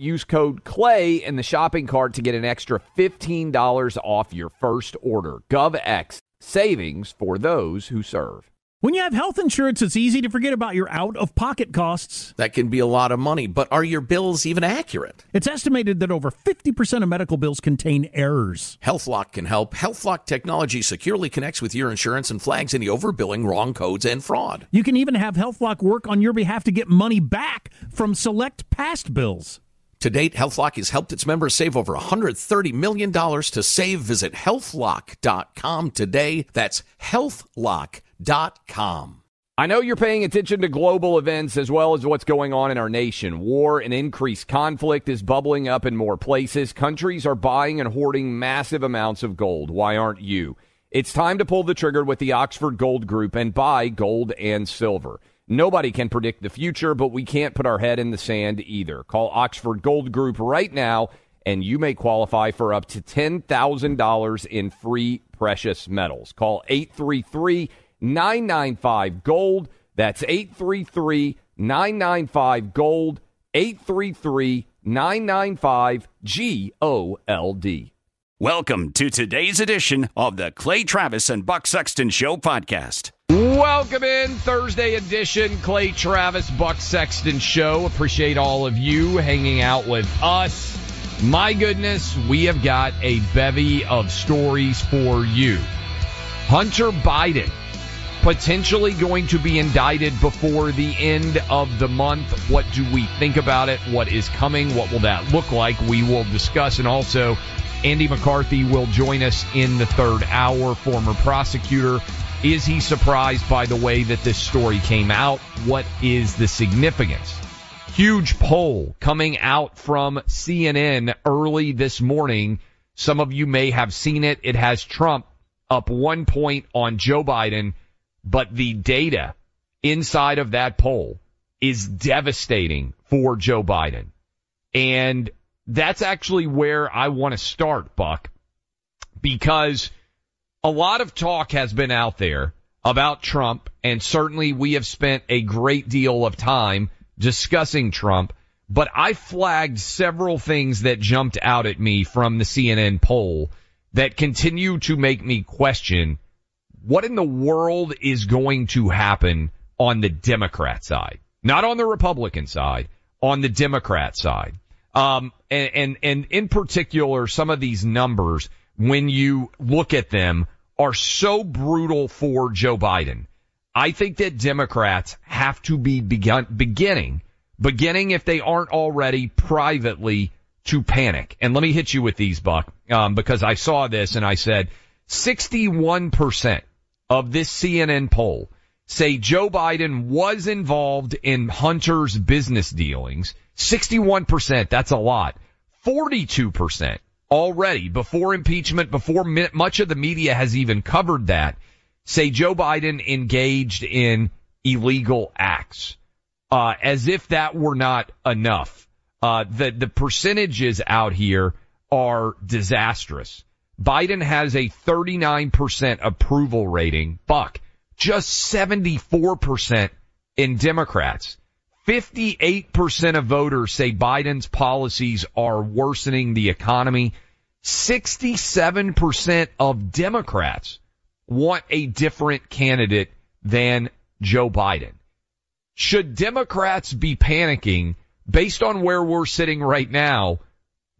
Use code CLAY in the shopping cart to get an extra $15 off your first order. GovX, savings for those who serve. When you have health insurance, it's easy to forget about your out of pocket costs. That can be a lot of money, but are your bills even accurate? It's estimated that over 50% of medical bills contain errors. HealthLock can help. HealthLock technology securely connects with your insurance and flags any overbilling, wrong codes, and fraud. You can even have HealthLock work on your behalf to get money back from select past bills. To date, HealthLock has helped its members save over $130 million. To save, visit healthlock.com today. That's healthlock.com. I know you're paying attention to global events as well as what's going on in our nation. War and increased conflict is bubbling up in more places. Countries are buying and hoarding massive amounts of gold. Why aren't you? It's time to pull the trigger with the Oxford Gold Group and buy gold and silver. Nobody can predict the future, but we can't put our head in the sand either. Call Oxford Gold Group right now, and you may qualify for up to $10,000 in free precious metals. Call 833 995 Gold. That's 833 995 Gold. 833 995 G O L D. Welcome to today's edition of the Clay Travis and Buck Sexton Show podcast. Welcome in Thursday edition, Clay Travis, Buck Sexton Show. Appreciate all of you hanging out with us. My goodness, we have got a bevy of stories for you. Hunter Biden potentially going to be indicted before the end of the month. What do we think about it? What is coming? What will that look like? We will discuss. And also, Andy McCarthy will join us in the third hour, former prosecutor is he surprised by the way that this story came out? What is the significance? Huge poll coming out from CNN early this morning. Some of you may have seen it. It has Trump up one point on Joe Biden, but the data inside of that poll is devastating for Joe Biden. And that's actually where I want to start, Buck, because a lot of talk has been out there about Trump, and certainly we have spent a great deal of time discussing Trump, but I flagged several things that jumped out at me from the CNN poll that continue to make me question what in the world is going to happen on the Democrat side, not on the Republican side, on the Democrat side. Um, and, and, and in particular, some of these numbers when you look at them are so brutal for Joe Biden. I think that Democrats have to be begun, beginning, beginning if they aren't already privately to panic. And let me hit you with these, Buck, um, because I saw this and I said 61% of this CNN poll say Joe Biden was involved in Hunter's business dealings. 61%, that's a lot. 42% already before impeachment, before much of the media has even covered that, say Joe Biden engaged in illegal acts, uh, as if that were not enough. Uh, the, the percentages out here are disastrous. Biden has a 39% approval rating, Buck, just 74% in Democrats. 58% of voters say Biden's policies are worsening the economy. 67% of Democrats want a different candidate than Joe Biden. Should Democrats be panicking based on where we're sitting right now?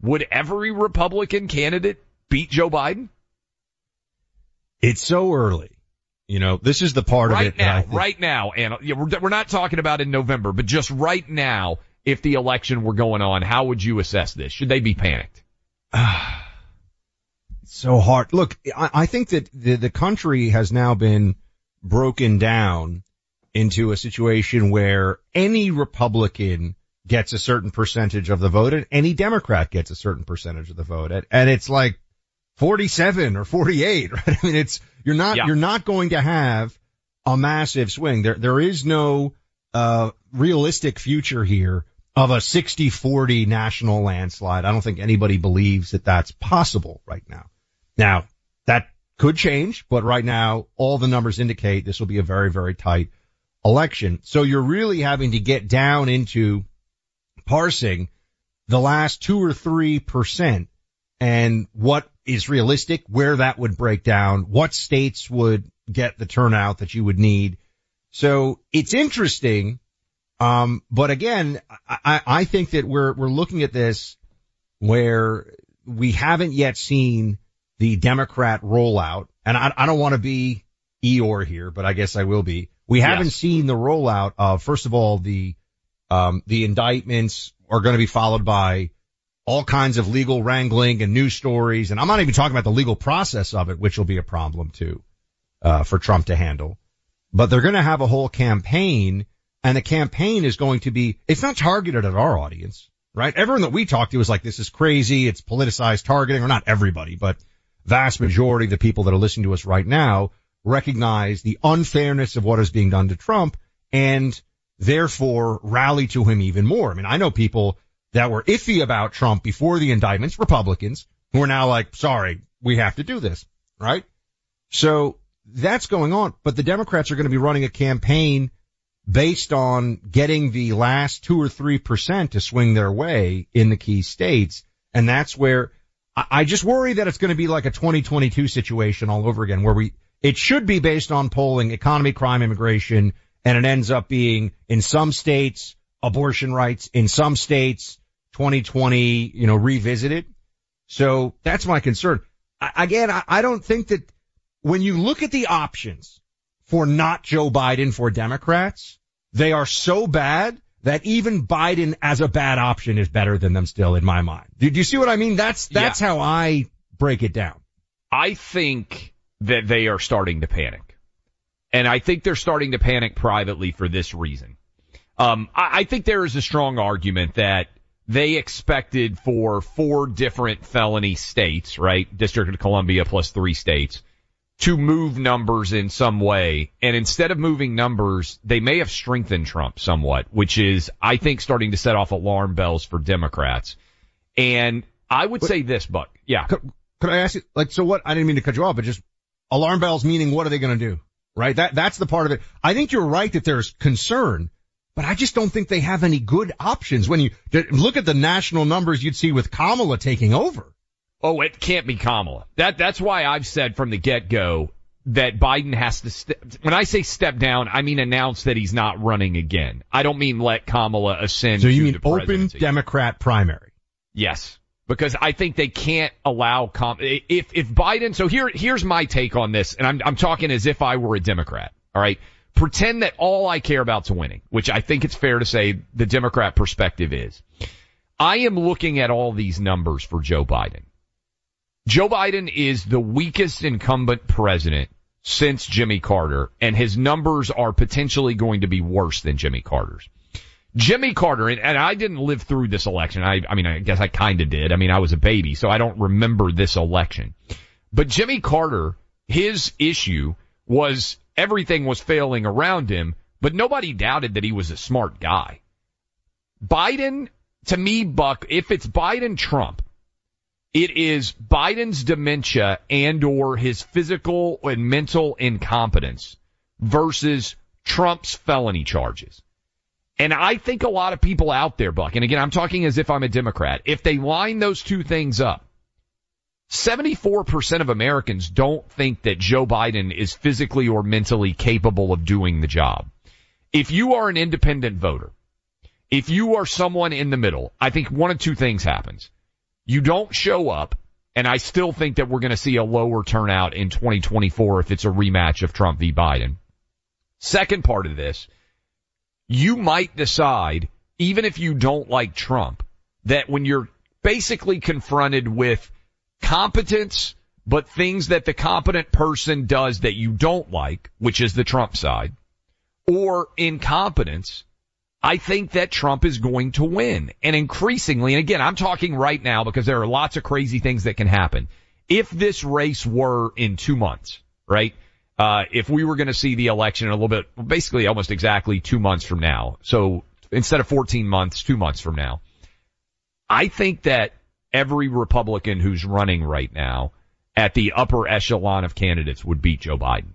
Would every Republican candidate beat Joe Biden? It's so early. You know, this is the part right of it. Now, right now, and we're not talking about in November, but just right now, if the election were going on, how would you assess this? Should they be panicked? so hard. Look, I, I think that the, the country has now been broken down into a situation where any Republican gets a certain percentage of the vote and any Democrat gets a certain percentage of the vote. And it's like 47 or 48, right? I mean, it's, you're not, yeah. you're not going to have a massive swing. There, there is no, uh, realistic future here of a 60-40 national landslide. I don't think anybody believes that that's possible right now. Now, that could change, but right now, all the numbers indicate this will be a very, very tight election. So you're really having to get down into parsing the last two or three percent and what is realistic, where that would break down, what states would get the turnout that you would need. So it's interesting. Um, but again, I, I think that we're, we're looking at this where we haven't yet seen the Democrat rollout. And I, I don't want to be Eeyore here, but I guess I will be. We haven't yes. seen the rollout of, first of all, the, um, the indictments are going to be followed by all kinds of legal wrangling and news stories. And I'm not even talking about the legal process of it, which will be a problem too, uh, for Trump to handle. But they're going to have a whole campaign and the campaign is going to be, it's not targeted at our audience, right? Everyone that we talked to is like, this is crazy. It's politicized targeting or not everybody, but vast majority of the people that are listening to us right now recognize the unfairness of what is being done to Trump and therefore rally to him even more. I mean, I know people that were iffy about Trump before the indictments, Republicans, who are now like, sorry, we have to do this, right? So that's going on, but the Democrats are going to be running a campaign based on getting the last two or three percent to swing their way in the key states. And that's where I just worry that it's going to be like a 2022 situation all over again where we, it should be based on polling, economy, crime, immigration, and it ends up being in some states, abortion rights, in some states, 2020, you know, revisited. So that's my concern. I, again, I, I don't think that when you look at the options for not Joe Biden for Democrats, they are so bad that even Biden as a bad option is better than them still in my mind. Do, do you see what I mean? That's, that's yeah. how I break it down. I think that they are starting to panic. And I think they're starting to panic privately for this reason. Um, I, I think there is a strong argument that they expected for four different felony states, right? District of Columbia plus three states to move numbers in some way. And instead of moving numbers, they may have strengthened Trump somewhat, which is, I think, starting to set off alarm bells for Democrats. And I would say this, Buck. Yeah. Could, could I ask you, like, so what? I didn't mean to cut you off, but just alarm bells meaning what are they going to do? Right? That, that's the part of it. I think you're right that there's concern, but I just don't think they have any good options. When you look at the national numbers you'd see with Kamala taking over. Oh, it can't be Kamala. That that's why I've said from the get go that Biden has to step. When I say step down, I mean announce that he's not running again. I don't mean let Kamala ascend. So you mean open Democrat primary? Yes, because I think they can't allow Kam. If if Biden. So here here's my take on this, and I'm I'm talking as if I were a Democrat. All right. Pretend that all I care about is winning, which I think it's fair to say the Democrat perspective is. I am looking at all these numbers for Joe Biden. Joe Biden is the weakest incumbent president since Jimmy Carter, and his numbers are potentially going to be worse than Jimmy Carter's. Jimmy Carter, and, and I didn't live through this election. I, I mean, I guess I kind of did. I mean, I was a baby, so I don't remember this election. But Jimmy Carter, his issue was everything was failing around him, but nobody doubted that he was a smart guy. Biden, to me, Buck, if it's Biden Trump, it is Biden's dementia and or his physical and mental incompetence versus Trump's felony charges. And I think a lot of people out there, Buck, and again, I'm talking as if I'm a Democrat, if they line those two things up, 74% of Americans don't think that Joe Biden is physically or mentally capable of doing the job. If you are an independent voter, if you are someone in the middle, I think one of two things happens. You don't show up, and I still think that we're going to see a lower turnout in 2024 if it's a rematch of Trump v. Biden. Second part of this, you might decide, even if you don't like Trump, that when you're basically confronted with competence, but things that the competent person does that you don't like, which is the Trump side, or incompetence, I think that Trump is going to win. And increasingly, and again, I'm talking right now because there are lots of crazy things that can happen. If this race were in two months, right? Uh, if we were going to see the election in a little bit, basically almost exactly two months from now. So instead of 14 months, two months from now, I think that every Republican who's running right now at the upper echelon of candidates would beat Joe Biden.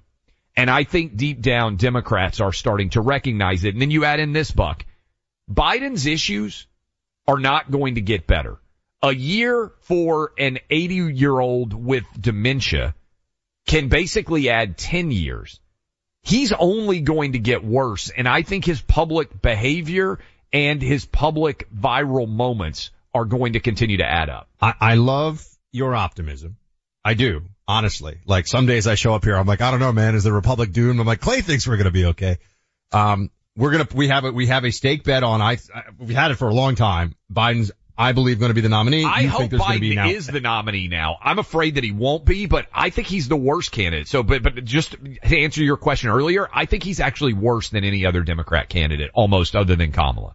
And I think deep down Democrats are starting to recognize it. And then you add in this buck. Biden's issues are not going to get better. A year for an 80 year old with dementia can basically add 10 years. He's only going to get worse. And I think his public behavior and his public viral moments are going to continue to add up. I, I love your optimism. I do, honestly. Like some days I show up here, I'm like, I don't know, man, is the Republic doomed? I'm like, Clay thinks we're going to be okay. Um, we're going to, we have a, we have a steak bet on, I, I, we've had it for a long time. Biden's, I believe, going to be the nominee. I you hope think there's going to be Biden is the nominee now. I'm afraid that he won't be, but I think he's the worst candidate. So, but, but just to answer your question earlier, I think he's actually worse than any other Democrat candidate, almost other than Kamala.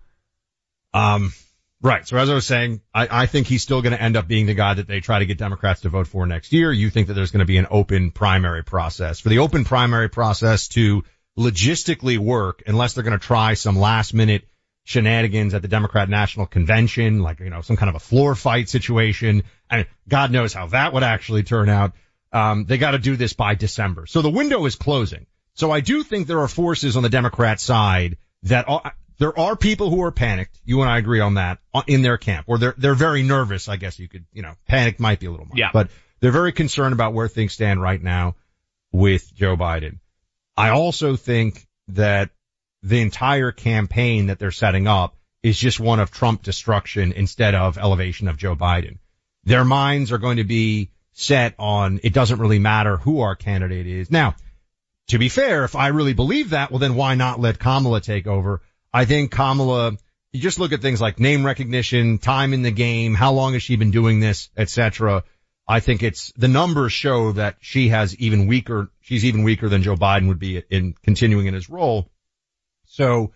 Um, right. So as I was saying, I, I think he's still going to end up being the guy that they try to get Democrats to vote for next year. You think that there's going to be an open primary process. For the open primary process to logistically work, unless they're going to try some last minute shenanigans at the Democrat National Convention, like, you know, some kind of a floor fight situation. And God knows how that would actually turn out. Um, they got to do this by December. So the window is closing. So I do think there are forces on the Democrat side that are, there are people who are panicked. You and I agree on that uh, in their camp, or they're they're very nervous. I guess you could, you know, panic might be a little much, Yeah. but they're very concerned about where things stand right now with Joe Biden. I also think that the entire campaign that they're setting up is just one of Trump destruction instead of elevation of Joe Biden. Their minds are going to be set on it doesn't really matter who our candidate is. Now, to be fair, if I really believe that, well then why not let Kamala take over? I think Kamala, you just look at things like name recognition, time in the game, how long has she been doing this, etc. I think it's, the numbers show that she has even weaker, she's even weaker than Joe Biden would be in continuing in his role. So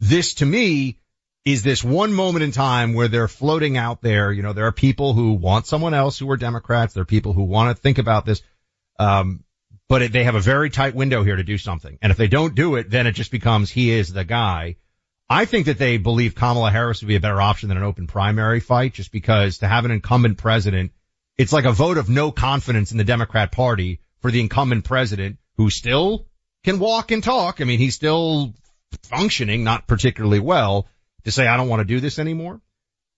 this to me is this one moment in time where they're floating out there. You know, there are people who want someone else who are Democrats. There are people who want to think about this. Um, but it, they have a very tight window here to do something. And if they don't do it, then it just becomes he is the guy. I think that they believe Kamala Harris would be a better option than an open primary fight just because to have an incumbent president, it's like a vote of no confidence in the Democrat party for the incumbent president who still can walk and talk. I mean, he's still functioning, not particularly well to say, I don't want to do this anymore.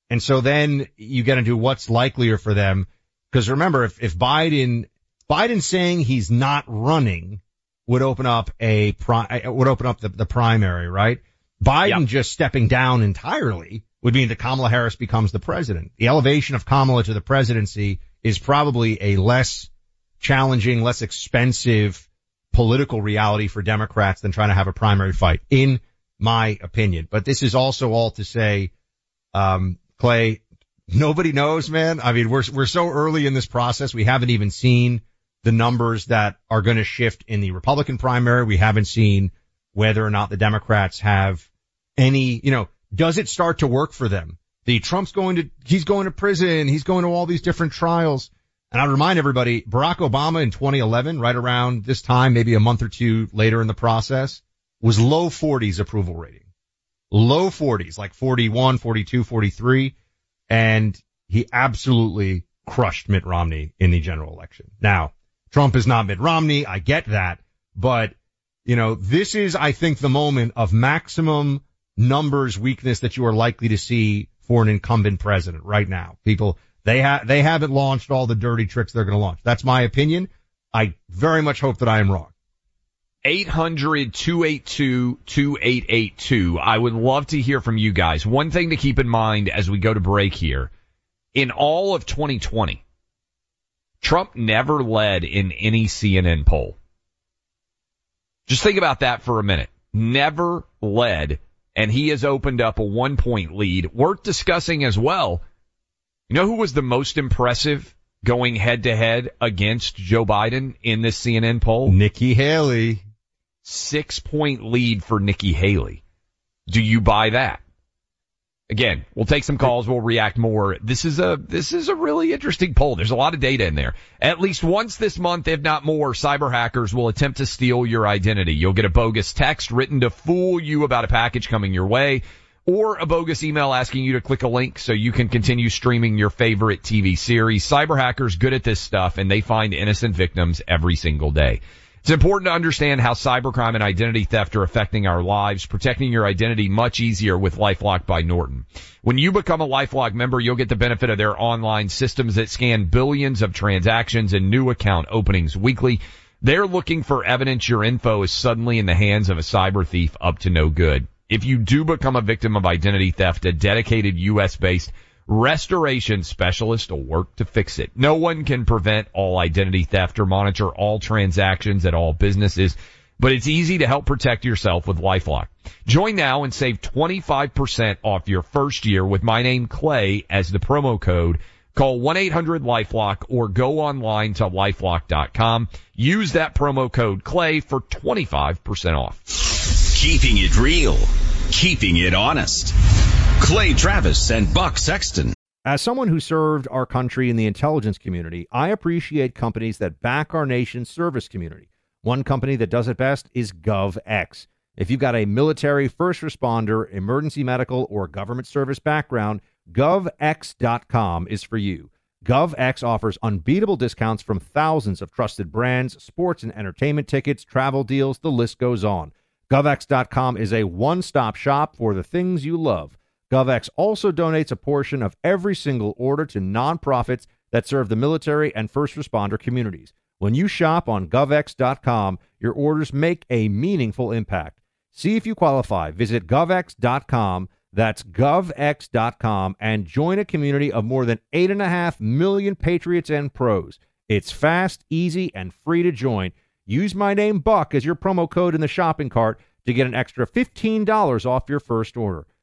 And so then you get into what's likelier for them. Cause remember, if, if Biden, Biden saying he's not running would open up a pri- would open up the, the primary, right? Biden Yep. just stepping down entirely would mean that Kamala Harris becomes the president. The elevation of Kamala to the presidency is probably a less challenging, less expensive political reality for Democrats than trying to have a primary fight, in my opinion. But this is also all to say, um, Clay, nobody knows, man. I mean, we're, we're so early in this process. We haven't even seen the numbers that are going to shift in the Republican primary. We haven't seen whether or not the Democrats have any, you know, does it start to work for them? The Trump's going to, he's going to prison. He's going to all these different trials. And I'll remind everybody, Barack Obama in 2011, right around this time, maybe a month or two later in the process, was low 40s approval rating. Low 40s, like 41, 42, 43. And he absolutely crushed Mitt Romney in the general election. Now, Trump is not Mitt Romney. I get that. But, you know, this is, I think, the moment of maximum numbers weakness that you are likely to see for an incumbent president right now. People, they have, they haven't launched all the dirty tricks they're going to launch. That's my opinion. I very much hope that I am wrong. 800-282-2882. I would love to hear from you guys. One thing to keep in mind as we go to break here. In all of 2020, Trump never led in any CNN poll. Just think about that for a minute. Never led, and he has opened up a one point lead. Worth discussing as well. You know who was the most impressive going head to head against Joe Biden in this CNN poll? Nikki Haley. six point lead for Nikki Haley. Do you buy that? Again, we'll take some calls. We'll react more. This is a, this is a really interesting poll. There's a lot of data in there. At least once this month, if not more, cyber hackers will attempt to steal your identity. You'll get a bogus text written to fool you about a package coming your way or a bogus email asking you to click a link so you can continue streaming your favorite TV series. Cyber hackers good at this stuff and they find innocent victims every single day. It's important to understand how cybercrime and identity theft are affecting our lives, protecting your identity much easier with LifeLock by Norton. When you become a LifeLock member, you'll get the benefit of their online systems that scan billions of transactions and new account openings weekly. They're looking for evidence your info is suddenly in the hands of a cyber thief up to no good. If you do become a victim of identity theft, a dedicated US based restoration specialist will work to fix it. No one can prevent all identity theft or monitor all transactions at all businesses, but it's easy to help protect yourself with LifeLock. Join now and save 25% off your first year with my name Clay as the promo code. Call 1-800-LifeLock or go online to lifelock.com. Use that promo code Clay for 25% off. Keeping it real, keeping it honest. Clay Travis and Buck Sexton. As someone who served our country in the intelligence community, I appreciate companies that back our nation's service community. One company that does it best is GovX. If you've got a military, first responder, emergency medical, or government service background, GovX.com is for you. GovX offers unbeatable discounts from thousands of trusted brands, sports and entertainment tickets, travel deals, the list goes on. GovX.com is a one stop shop for the things you love. GovX also donates a portion of every single order to nonprofits that serve the military and first responder communities. When you shop on govx.com, your orders make a meaningful impact. See if you qualify. Visit govx.com. That's govx.com and join a community of more than 8.5 million patriots and pros. It's fast, easy, and free to join. Use my name Buck as your promo code in the shopping cart to get an extra $15 off your first order.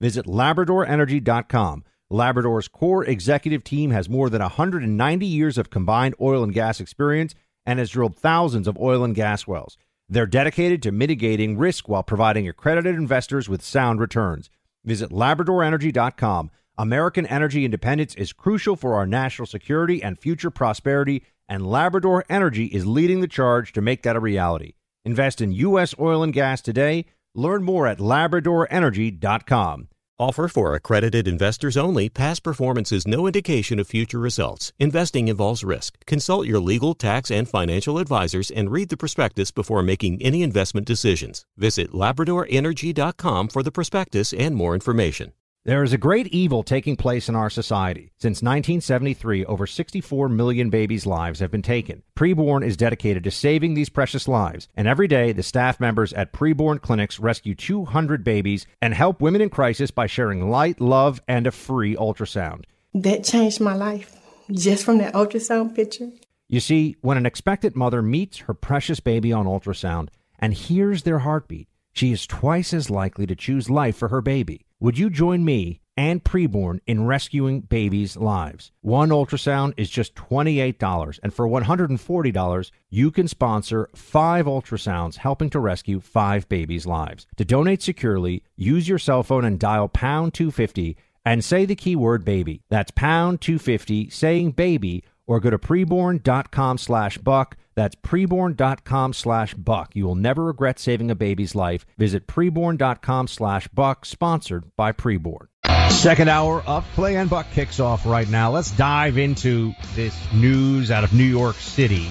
Visit LabradorEnergy.com. Labrador's core executive team has more than 190 years of combined oil and gas experience and has drilled thousands of oil and gas wells. They're dedicated to mitigating risk while providing accredited investors with sound returns. Visit LabradorEnergy.com. American energy independence is crucial for our national security and future prosperity, and Labrador Energy is leading the charge to make that a reality. Invest in U.S. oil and gas today Learn more at labradorenergy.com. Offer for accredited investors only. Past performance is no indication of future results. Investing involves risk. Consult your legal, tax, and financial advisors and read the prospectus before making any investment decisions. Visit labradorenergy.com for the prospectus and more information. There is a great evil taking place in our society. Since 1973, over 64 million babies' lives have been taken. Preborn is dedicated to saving these precious lives, and every day the staff members at preborn clinics rescue 200 babies and help women in crisis by sharing light, love, and a free ultrasound. That changed my life just from that ultrasound picture. You see, when an expectant mother meets her precious baby on ultrasound and hears their heartbeat, she is twice as likely to choose life for her baby. Would you join me and preborn in rescuing babies' lives? One ultrasound is just $28, and for $140, you can sponsor five ultrasounds helping to rescue five babies' lives. To donate securely, use your cell phone and dial pound 250 and say the keyword baby. That's pound 250 saying baby or go to preborn.com slash buck. That's preborn.com slash buck. You will never regret saving a baby's life. Visit preborn.com slash buck, sponsored by Preborn. Second hour of Clay and Buck kicks off right now. Let's dive into this news out of New York City.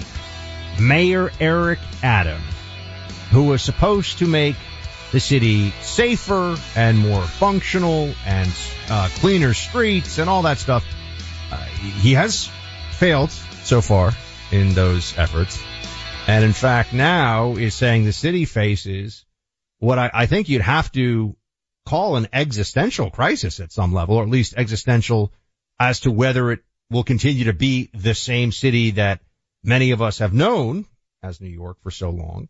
Mayor Eric Adams, who was supposed to make the city safer and more functional and uh, cleaner streets and all that stuff, uh, he has failed so far in those efforts. And in fact, now is saying the city faces what I, I think you'd have to call an existential crisis at some level, or at least existential as to whether it will continue to be the same city that many of us have known as New York for so long.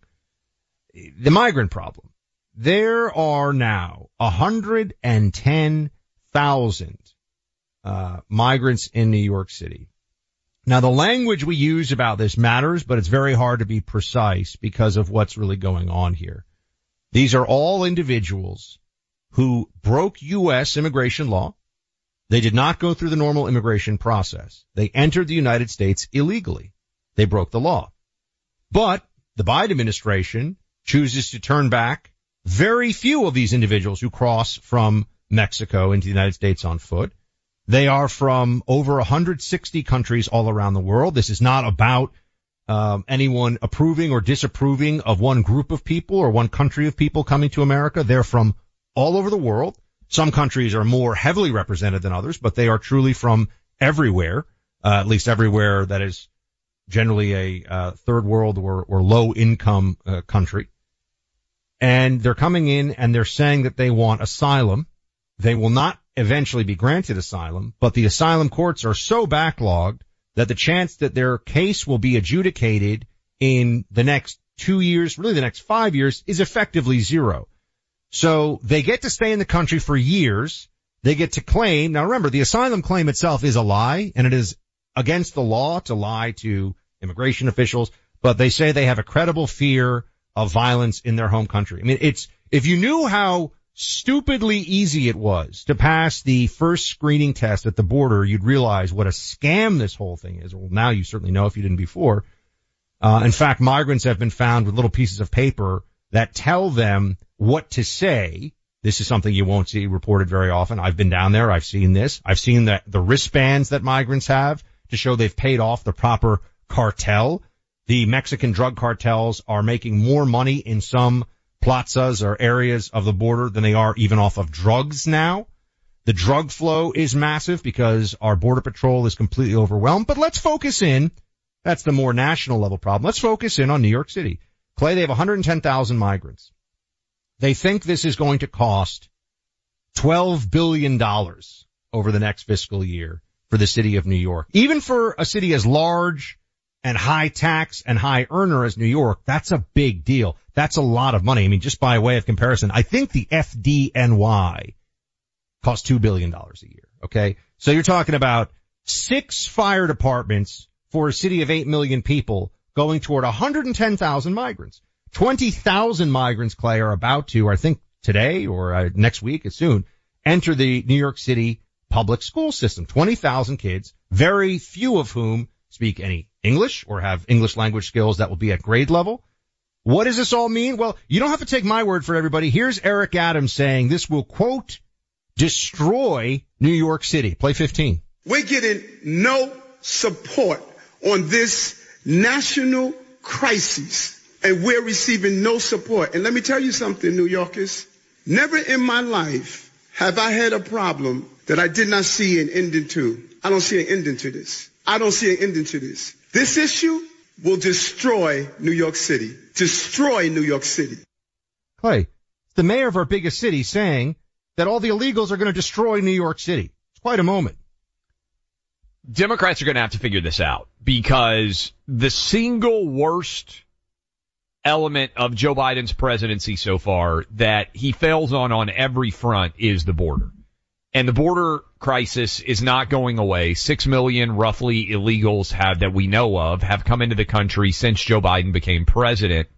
The migrant problem. There are now 110,000 uh, migrants in New York City. Now the language we use about this matters, but it's very hard to be precise because of what's really going on here. These are all individuals who broke U.S. immigration law. They did not go through the normal immigration process. They entered the United States illegally. They broke the law. But the Biden administration chooses to turn back very few of these individuals who cross from Mexico into the United States on foot. They are from over 160 countries all around the world. This is not about um, anyone approving or disapproving of one group of people or one country of people coming to America. They're from all over the world. Some countries are more heavily represented than others, but they are truly from everywhere, uh, at least everywhere that is generally a uh, third world or, or low income uh, country. And they're coming in and they're saying that they want asylum. They will not eventually be granted asylum, but the asylum courts are so backlogged that the chance that their case will be adjudicated in the next two years, really the next five years, is effectively zero. So they get to stay in the country for years. They get to claim. Now remember, the asylum claim itself is a lie and it is against the law to lie to immigration officials, but they say they have a credible fear of violence in their home country. I mean, it's, if you knew how stupidly easy it was to pass the first screening test at the border, you'd realize what a scam this whole thing is. Well, now you certainly know if you didn't before. Uh, in fact, migrants have been found with little pieces of paper that tell them what to say. This is something you won't see reported very often. I've been down there. I've seen this. I've seen the, the wristbands that migrants have to show they've paid off the proper cartel. The Mexican drug cartels are making more money in some plazas or areas of the border than they are even off of drugs now. The drug flow is massive because our border patrol is completely overwhelmed. But let's focus in. That's the more national level problem. Let's focus in on New York City. Clay, they have 110,000 migrants. They think this is going to cost $12 billion over the next fiscal year for the city of New York. Even for a city as large and high tax and high earner as New York, that's a big deal. That's a lot of money. I mean, just by way of comparison, I think the FDNY costs $2 billion a year. Okay. So you're talking about six fire departments for a city of 8 million people going toward 110,000 migrants. 20,000 migrants, Clay, are about to, I think today or uh, next week, soon, enter the New York City public school system. 20,000 kids, very few of whom speak any English or have English language skills that will be at grade level. What does this all mean? Well, you don't have to take my word for everybody. Here's Eric Adams saying this will quote, destroy New York City. Play 15. We're getting no support on this national crisis and we're receiving no support. And let me tell you something, New Yorkers. Never in my life have I had a problem that I did not see an ending to. I don't see an ending to this. I don't see an ending to this. This issue will destroy New York City. Destroy New York City. Clay, the mayor of our biggest city saying that all the illegals are going to destroy New York City. It's quite a moment. Democrats are going to have to figure this out because the single worst element of Joe Biden's presidency so far that he fails on on every front is the border. And the border crisis is not going away. Six million roughly illegals have that we know of have come into the country since Joe Biden became president.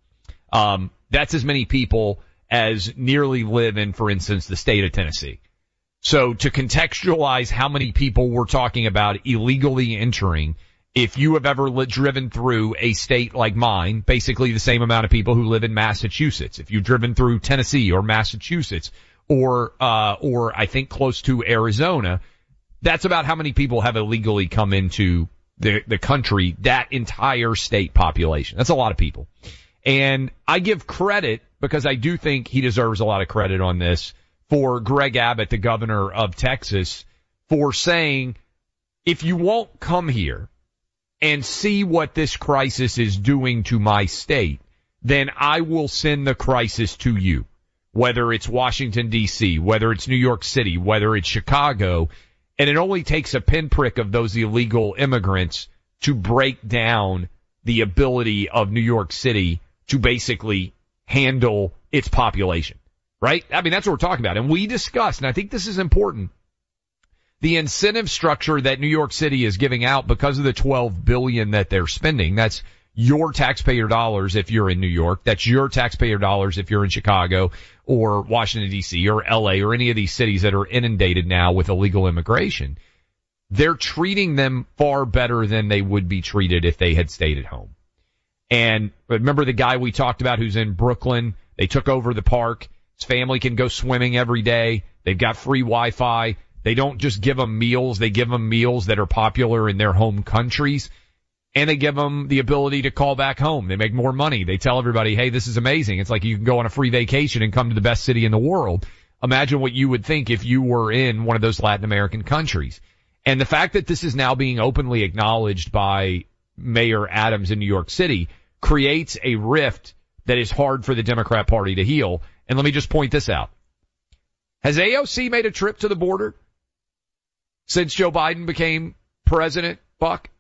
Um, that's as many people as nearly live in, for instance, the state of Tennessee. So to contextualize how many people we're talking about illegally entering, if you have ever li- driven through a state like mine, basically the same amount of people who live in Massachusetts. If you've driven through Tennessee or Massachusetts, or uh, or I think close to Arizona. That's about how many people have illegally come into the the country. That entire state population. That's a lot of people. And I give credit because I do think he deserves a lot of credit on this for Greg Abbott, the governor of Texas, for saying, if you won't come here and see what this crisis is doing to my state, then I will send the crisis to you whether it's Washington DC, whether it's New York City, whether it's Chicago, and it only takes a pinprick of those illegal immigrants to break down the ability of New York City to basically handle its population. Right? I mean, that's what we're talking about. And we discussed, and I think this is important, the incentive structure that New York City is giving out because of the 12 billion that they're spending. That's your taxpayer dollars if you're in New York. That's your taxpayer dollars if you're in Chicago or Washington DC or LA or any of these cities that are inundated now with illegal immigration. They're treating them far better than they would be treated if they had stayed at home. And remember the guy we talked about who's in Brooklyn? They took over the park. His family can go swimming every day. They've got free Wi-Fi. They don't just give them meals. They give them meals that are popular in their home countries. And they give them the ability to call back home. They make more money. They tell everybody, hey, this is amazing. It's like you can go on a free vacation and come to the best city in the world. Imagine what you would think if you were in one of those Latin American countries. And the fact that this is now being openly acknowledged by Mayor Adams in New York City creates a rift that is hard for the Democrat Party to heal. And let me just point this out. Has AOC made a trip to the border since Joe Biden became president, Buck?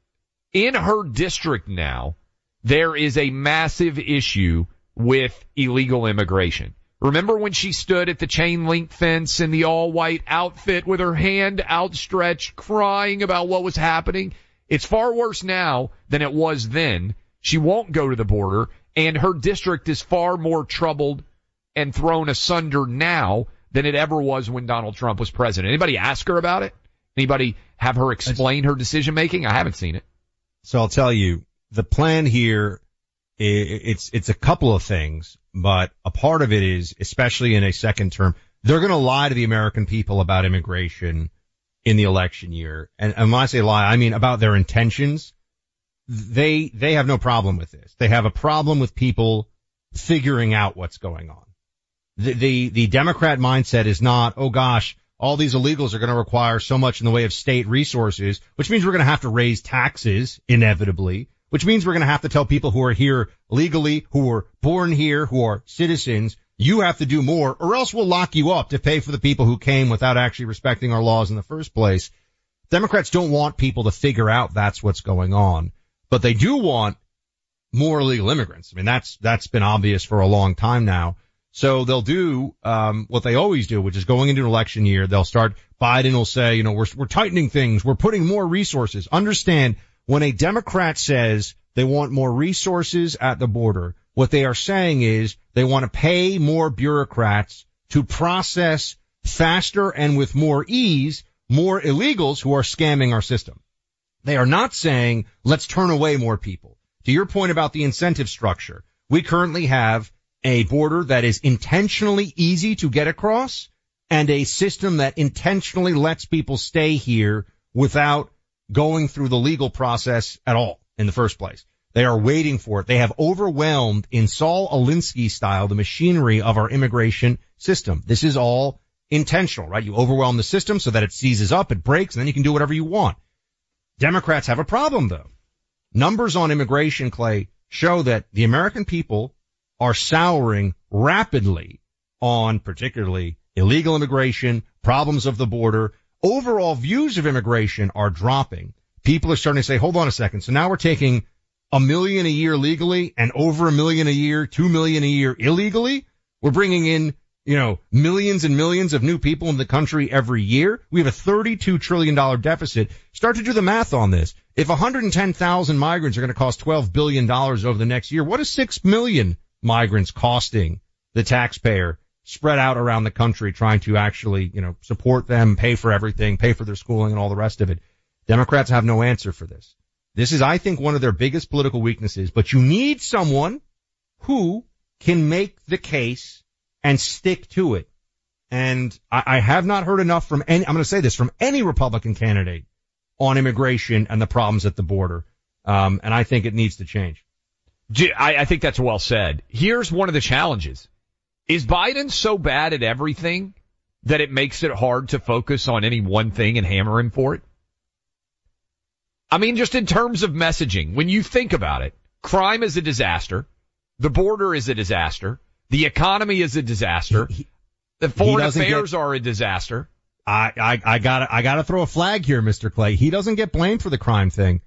In her district now, there is a massive issue with illegal immigration. Remember when she stood at the chain link fence in the all white outfit with her hand outstretched crying about what was happening? It's far worse now than it was then. She won't go to the border and her district is far more troubled and thrown asunder now than it ever was when Donald Trump was president. Anybody ask her about it? Anybody have her explain her decision making? I haven't seen it. So I'll tell you, the plan here, it's, it's a couple of things, but a part of it is, especially in a second term, they're going to lie to the American people about immigration in the election year. And, and when I say lie, I mean about their intentions. They, they have no problem with this. They have a problem with people figuring out what's going on. The, the, the Democrat mindset is not, oh gosh, all these illegals are going to require so much in the way of state resources, which means we're going to have to raise taxes inevitably, which means we're going to have to tell people who are here legally, who are born here, who are citizens, you have to do more or else we'll lock you up to pay for the people who came without actually respecting our laws in the first place. Democrats don't want people to figure out that's what's going on, but they do want more illegal immigrants. I mean, that's, that's been obvious for a long time now. So they'll do um, what they always do, which is going into an election year. They'll start. Biden will say, you know, we're we're tightening things. We're putting more resources. Understand when a Democrat says they want more resources at the border, what they are saying is they want to pay more bureaucrats to process faster and with more ease more illegals who are scamming our system. They are not saying let's turn away more people. To your point about the incentive structure, we currently have a border that is intentionally easy to get across and a system that intentionally lets people stay here without going through the legal process at all in the first place. They are waiting for it. They have overwhelmed in Saul Alinsky style the machinery of our immigration system. This is all intentional, right? You overwhelm the system so that it seizes up, it breaks, and then you can do whatever you want. Democrats have a problem though. Numbers on immigration, Clay, show that the American people are souring rapidly on particularly illegal immigration, problems of the border. Overall views of immigration are dropping. People are starting to say, hold on a second. So now we're taking a million a year legally and over a million a year, two million a year illegally. We're bringing in, you know, millions and millions of new people in the country every year. We have a $32 trillion deficit. Start to do the math on this. If 110,000 migrants are going to cost $12 billion over the next year, what is 6 million migrants costing the taxpayer spread out around the country trying to actually, you know, support them, pay for everything, pay for their schooling and all the rest of it. Democrats have no answer for this. This is, I think, one of their biggest political weaknesses, but you need someone who can make the case and stick to it. And I, I have not heard enough from any, I'm going to say this, from any Republican candidate on immigration and the problems at the border. Um, and I think it needs to change. I, I think that's well said. Here's one of the challenges. Is Biden so bad at everything that it makes it hard to focus on any one thing and hammer him for it? I mean, just in terms of messaging, when you think about it, crime is a disaster. The border is a disaster. The economy is a disaster. He- he- the foreign affairs get- are a disaster. I, I, I gotta, I gotta throw a flag here, Mr. Clay. He doesn't get blamed for the crime thing.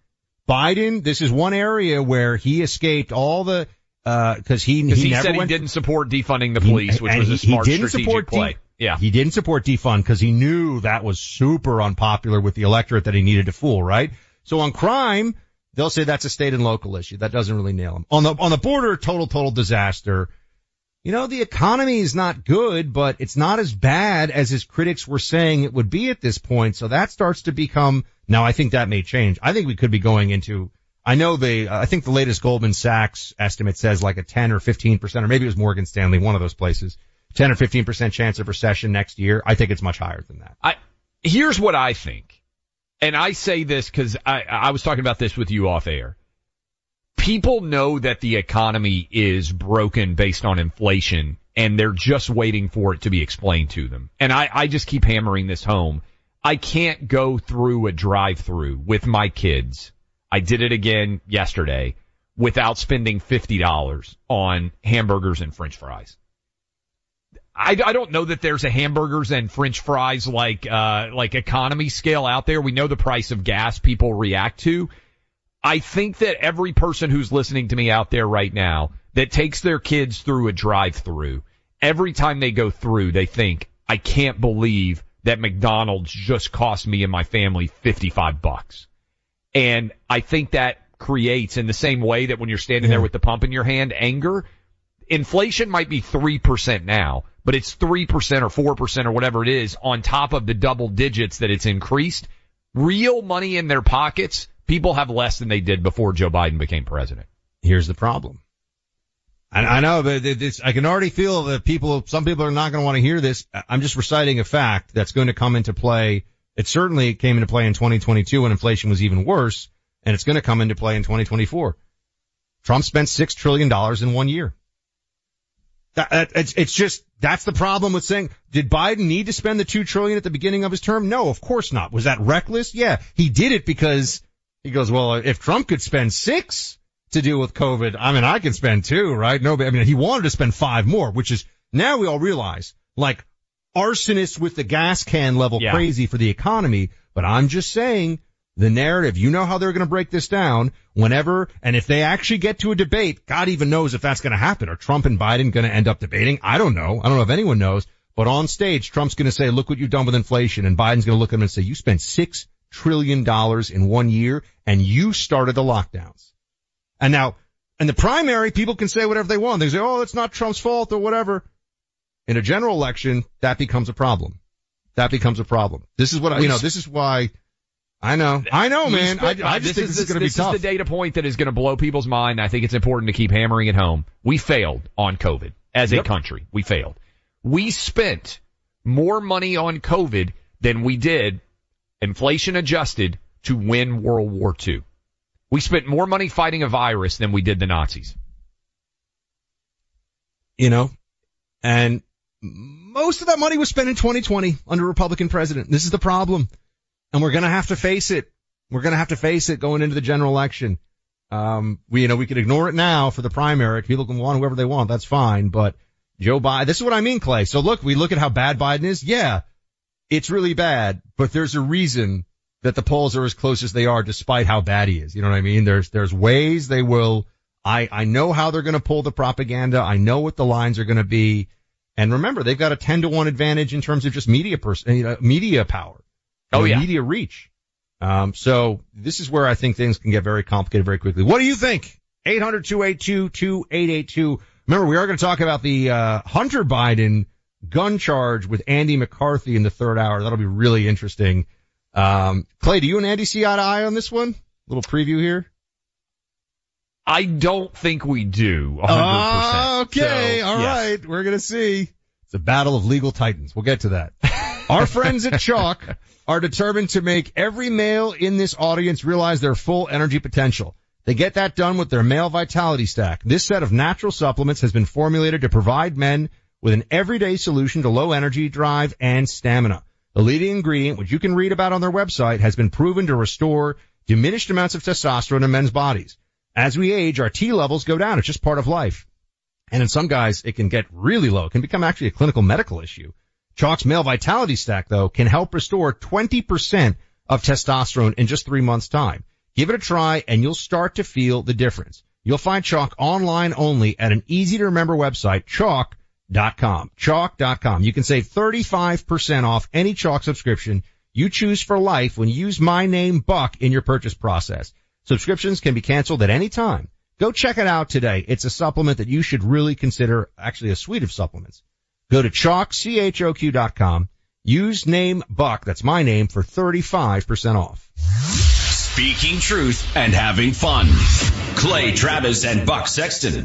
Biden, this is one area where he escaped all the, uh, cause he, Because he, he, said he didn't support defunding the he- police, which was he- a he smart didn't strategic support de- play. yeah. He didn't support defund because he knew that was super unpopular with the electorate that he needed to fool, right? So on crime, they'll say that's a state and local issue. That doesn't really nail him. On the, on the border, total, total disaster. You know, the economy is not good, but it's not as bad as his critics were saying it would be at this point. So that starts to become, now I think that may change. I think we could be going into, I know the, I think the latest Goldman Sachs estimate says like a 10 or 15%, or maybe it was Morgan Stanley, one of those places, 10 or 15% chance of recession next year. I think it's much higher than that. I here's what I think, and I say this because I I was talking about this with you off air. People know that the economy is broken based on inflation, and they're just waiting for it to be explained to them. And I I just keep hammering this home. I can't go through a drive-through with my kids. I did it again yesterday without spending fifty dollars on hamburgers and French fries. I, I don't know that there's a hamburgers and French fries like uh like economy scale out there. We know the price of gas people react to. I think that every person who's listening to me out there right now that takes their kids through a drive-through, every time they go through, they think, I can't believe that McDonald's just cost me and my family 55 bucks. And I think that creates in the same way that when you're standing there with the pump in your hand, anger, inflation might be 3% now, but it's 3% or 4% or whatever it is on top of the double digits that it's increased. Real money in their pockets, people have less than they did before Joe Biden became president. Here's the problem. I, I know, but it's, I can already feel that people, some people are not going to want to hear this. I'm just reciting a fact that's going to come into play. It certainly came into play in 2022 when inflation was even worse, and it's going to come into play in 2024. Trump spent six trillion dollars in one year. That, it's, it's just, that's the problem with saying, did Biden need to spend the two trillion at the beginning of his term? No, of course not. Was that reckless? Yeah, he did it because he goes, well, if Trump could spend six to deal with COVID, I mean, I can spend two, right? No, I mean, he wanted to spend five more, which is now we all realize, like, arsonist with the gas can level Yeah. crazy for the economy. But I'm just saying, the narrative, you know how they're going to break this down whenever, and if they actually get to a debate, God even knows if that's going to happen. Are Trump and Biden going to end up debating? I don't know. I don't know if anyone knows. But on stage, Trump's going to say, look what you've done with inflation. And Biden's going to look at him and say, you spent six trillion dollars in one year and you started the lockdowns. And now, in the primary, people can say whatever they want. They say, oh, it's not Trump's fault or whatever. In a general election, that becomes a problem. That becomes a problem. This is what I, you know, this is why I know, I know, man. I, I uh, just think this is going to be tough. this is the data point that is going to blow people's mind. I think it's important to keep hammering it home. We failed on COVID as a country. We failed. We spent more money on COVID than we did inflation adjusted to win World War II. We spent more money fighting a virus than we did the Nazis. you know, and most of that money was spent in 2020 under Republican president. This is the problem. And we're going to have to face it. We're going to have to face it going into the general election. Um, we, you know, we could ignore it now for the primary. People can want whoever they want. That's fine. But Joe Biden, this is what I mean, Clay. So look, we look at how bad Biden is. Yeah, it's really bad, but there's a reason that the polls are as close as they are despite how bad he is. You know what I mean? There's, there's ways they will, I, I know how they're going to pull the propaganda. I know what the lines are going to be. And remember, they've got a 10 to 1 advantage in terms of just media person, you know, media power. Oh, yeah. Media reach. Um, so this is where I think things can get very complicated very quickly. What do you think? 800-282-2882. Remember, we are going to talk about the, uh, Hunter Biden gun charge with Andy McCarthy in the third hour. That'll be really interesting. Um, Clay, do you and Andy see eye to eye on this one? Little preview here. I don't think we do. 100%. Ah, okay. So, all yes. right. We're going to see. It's a battle of legal titans. We'll get to that. Our friends at Choq are determined to make every male in this audience realize their full energy potential. They get that done with their male vitality stack. This set of natural supplements has been formulated to provide men with an everyday solution to low energy, drive, and stamina. The leading ingredient, which you can read about on their website, has been proven to restore diminished amounts of testosterone in men's bodies. As we age, our T levels go down. It's just part of life. And in some guys, it can get really low. It can become actually a clinical medical issue. Choq's male vitality stack though can help restore 20% of testosterone in just three months time. Give it a try and you'll start to feel the difference. You'll find Chalk online only at an easy to remember website, choq.com. Choq.com. You can save 35% off any Choq subscription you choose for life when you use my name Buck in your purchase process. Subscriptions can be canceled at any time. Go check it out today. It's a supplement that you should really consider, actually a suite of supplements. Go to choq, C-H-O-Q dot com. Use name Buck, that's my name, for 35% off. Speaking truth and having fun. Clay Travis and Buck Sexton.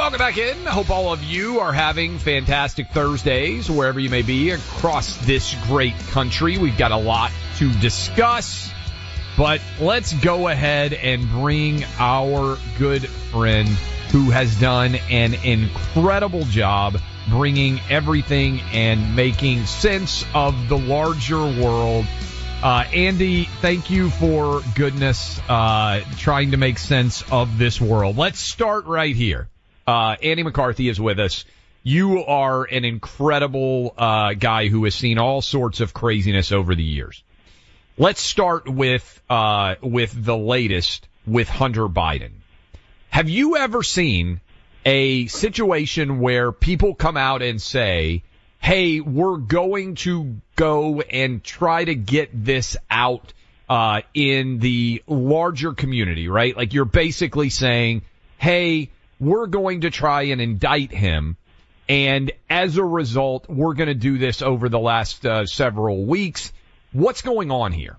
Welcome back in. Hope all of you are having fantastic Thursdays wherever you may be across this great country. We've got a lot to discuss, but let's go ahead and bring our good friend who has done an incredible job bringing everything and making sense of the larger world. Uh, Andy, thank you for goodness, uh, trying to make sense of this world. Let's start right here. Uh, Andy McCarthy is with us. You are an incredible, uh, guy who has seen all sorts of craziness over the years. Let's start with, uh, with the latest with Hunter Biden. Have you ever seen a situation where people come out and say, hey, we're going to go and try to get this out uh, in the larger community, right? Like you're basically saying, hey, we're going to try and indict him. And as a result, we're going to do this over the last uh, several weeks. What's going on here?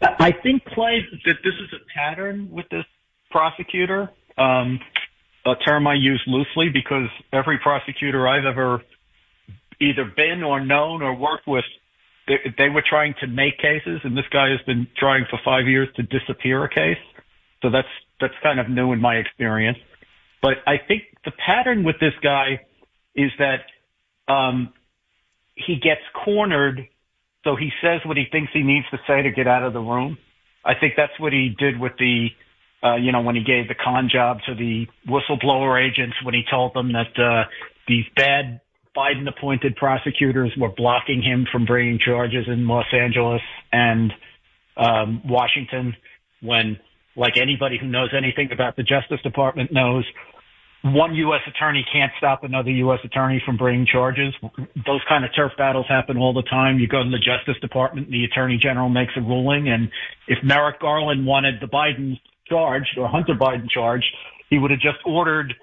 I think, Clay, that this is a pattern with this prosecutor. Um, a term I use loosely because every prosecutor I've ever either been or known or worked with, they, they were trying to make cases, and this guy has been trying for five years to disappear a case. So that's that's kind of new in my experience. But I think the pattern with this guy is that um, he gets cornered, so he says what he thinks he needs to say to get out of the room. I think that's what he did with the uh, you know, when he gave the con job to the whistleblower agents, when he told them that uh, these bad Biden appointed prosecutors were blocking him from bringing charges in Los Angeles and um, Washington, when, like anybody who knows anything about the Justice Department knows, one U.S. attorney can't stop another U.S. attorney from bringing charges. Those kind of turf battles happen all the time. You go to the Justice Department, the Attorney General makes a ruling, and if Merrick Garland wanted the Biden charged or Hunter Biden charged, he would have just ordered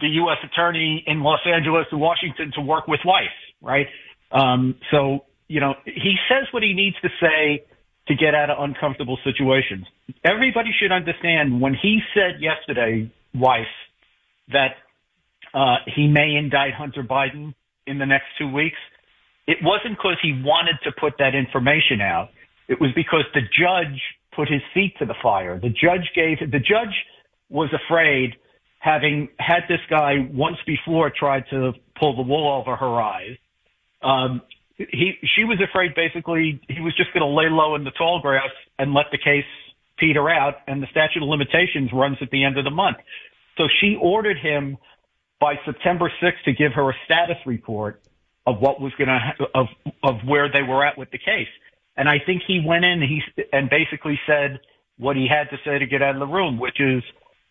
the U.S. attorney in Los Angeles and Washington to work with Weiss, right? Um, so, you know, he says what he needs to say to get out of uncomfortable situations. Everybody should understand when he said yesterday, Weiss, that uh, he may indict Hunter Biden in the next two weeks, it wasn't because he wanted to put that information out. It was because the judge put his feet to the fire. The judge gave, the judge was afraid, having had this guy once before tried to pull the wool over her eyes. Um, he, she was afraid basically he was just going to lay low in the tall grass and let the case peter out and the statute of limitations runs at the end of the month. So she ordered him by September 6th to give her a status report of what was going to, of, of where they were at with the case. And I think he went in and he and basically said what he had to say to get out of the room, which is,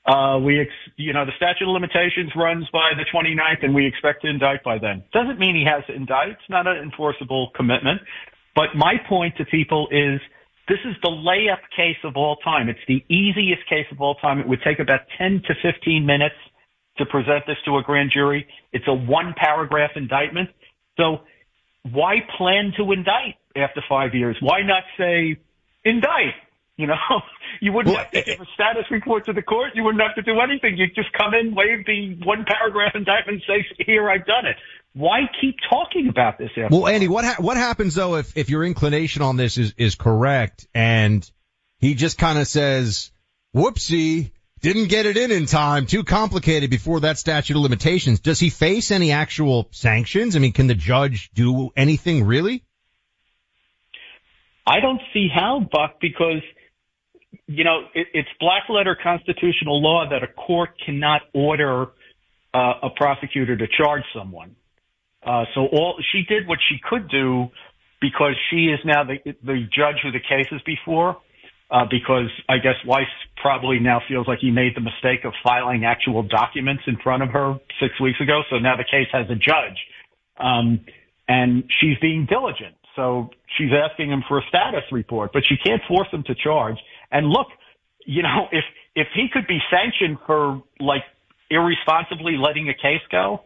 uh, we, ex- you know, the statute of limitations runs by the 29th and we expect to indict by then. Doesn't mean he has to indict. It's not an enforceable commitment. But my point to people is this is the layup case of all time. It's the easiest case of all time. It would take about 10 to 15 minutes to present this to a grand jury. It's a one paragraph indictment. So why plan to indict after five years? Why not say indict? You know, you wouldn't well, have to eh, give a status report to the court. You wouldn't have to do anything. You'd just come in, wave the one paragraph indictment, say, "Here, I've done it." Why keep talking about this? After well, Andy, what ha- what happens though if if your inclination on this is is correct and he just kind of says, "Whoopsie." Didn't get it in in time. Too complicated before that statute of limitations. Does he face any actual sanctions? I mean, can the judge do anything really? I don't see how, Buck, because you know, it, it's black letter constitutional law that a court cannot order uh, a prosecutor to charge someone. Uh, so all she did what she could do because she is now the the judge who the case is before. Uh, because I guess Weiss probably now feels like he made the mistake of filing actual documents in front of her six weeks ago. So now the case has a judge, um, and she's being diligent. So she's asking him for a status report, but she can't force him to charge. And look, you know, if if he could be sanctioned for like irresponsibly letting a case go,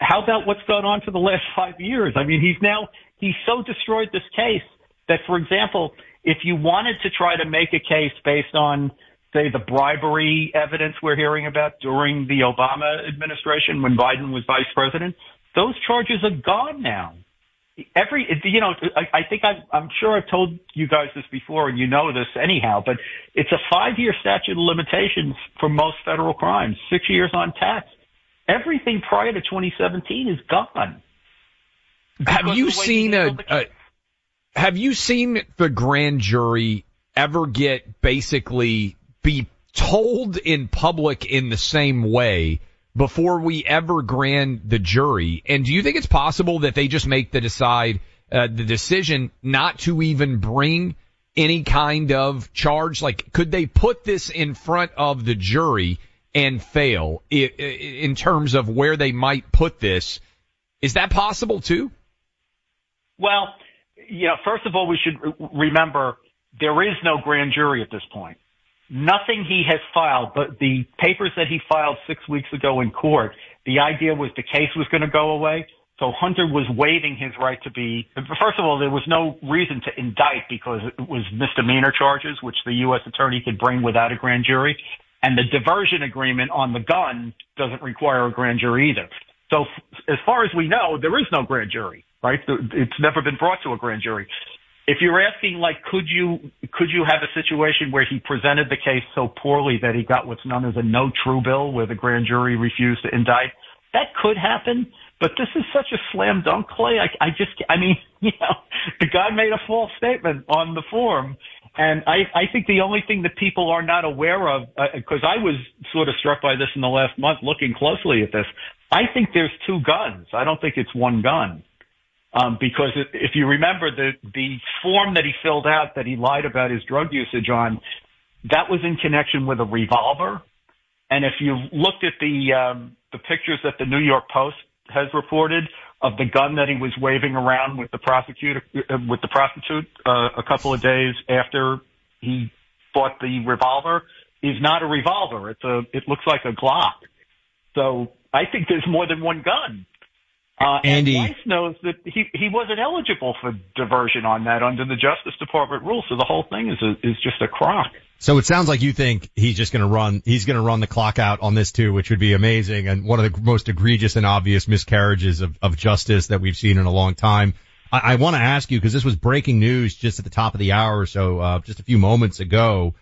how about what's gone on for the last five years? I mean, he's now he's so destroyed this case that, for example, if you wanted to try to make a case based on say the bribery evidence we're hearing about during the Obama administration when Biden was vice president, those charges are gone now every you know I, I think I'm, I'm sure I've told you guys this before and you know this anyhow, but it's a five year statute of limitations for most federal crimes, six years on tax. Everything prior to 2017 is gone. Have you seen a, a have you seen the grand jury ever get basically be told in public in the same way before we ever grand the jury? And do you think it's possible that they just make the decide uh, the decision not to even bring any kind of charge? Like, could they put this in front of the jury and fail in terms of where they might put this? Is that possible too? Well, you know, first of all, we should remember there is no grand jury at this point nothing he has filed, but the papers that he filed six weeks ago in court, the idea was the case was going to go away. So Hunter was waiving his right to be, first of all, there was no reason to indict because it was misdemeanor charges, which the U.S. attorney could bring without a grand jury. And the diversion agreement on the gun doesn't require a grand jury either. So as far as we know, there is no grand jury, right? It's never been brought to a grand jury if you're asking like could you could you have a situation where he presented the case so poorly that he got what's known as a no true bill where the grand jury refused to indict that could happen but this is such a slam dunk Clay I, I just I mean you know the guy made a false statement on the form and I, I think the only thing that people are not aware of, because uh, I was sort of struck by this in the last month looking closely at this, I think there's two guns. I don't think it's one gun. Um, because if you remember the the form that he filled out that he lied about his drug usage on, that was in connection with a revolver. And if you looked at the um, the pictures that the New York Post has reported of the gun that he was waving around with the prosecutor uh, with the prostitute uh, a couple of days after he bought the revolver, is not a revolver. It's a it looks like a Glock. So I think there's more than one gun. Uh, Andy and Weiss knows that he he wasn't eligible for diversion on that under the Justice Department rules. So the whole thing is a, is just a crock. So it sounds like you think he's just going to run, he's going to run the clock out on this too, which would be amazing and one of the most egregious and obvious miscarriages of, of justice that we've seen in a long time. I, I want to ask you because this was breaking news just at the top of the hour or so, uh, just a few moments ago.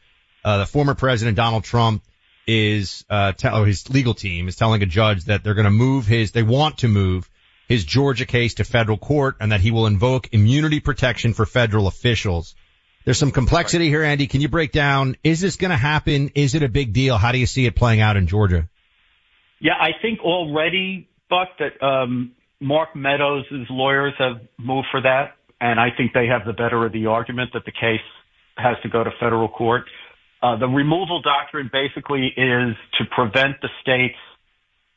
Uh, the former president Donald Trump is, uh, tell, his legal team is telling a judge that they're going to move his, they want to move his Georgia case to federal court and that he will invoke immunity protection for federal officials. There's some complexity here, Andy. Can you break down, is this going to happen? Is it a big deal? How do you see it playing out in Georgia? Yeah, I think already, Buck, that um, Mark Meadows' lawyers have moved for that, and I think they have the better of the argument that the case has to go to federal court. Uh, the removal doctrine basically is to prevent the states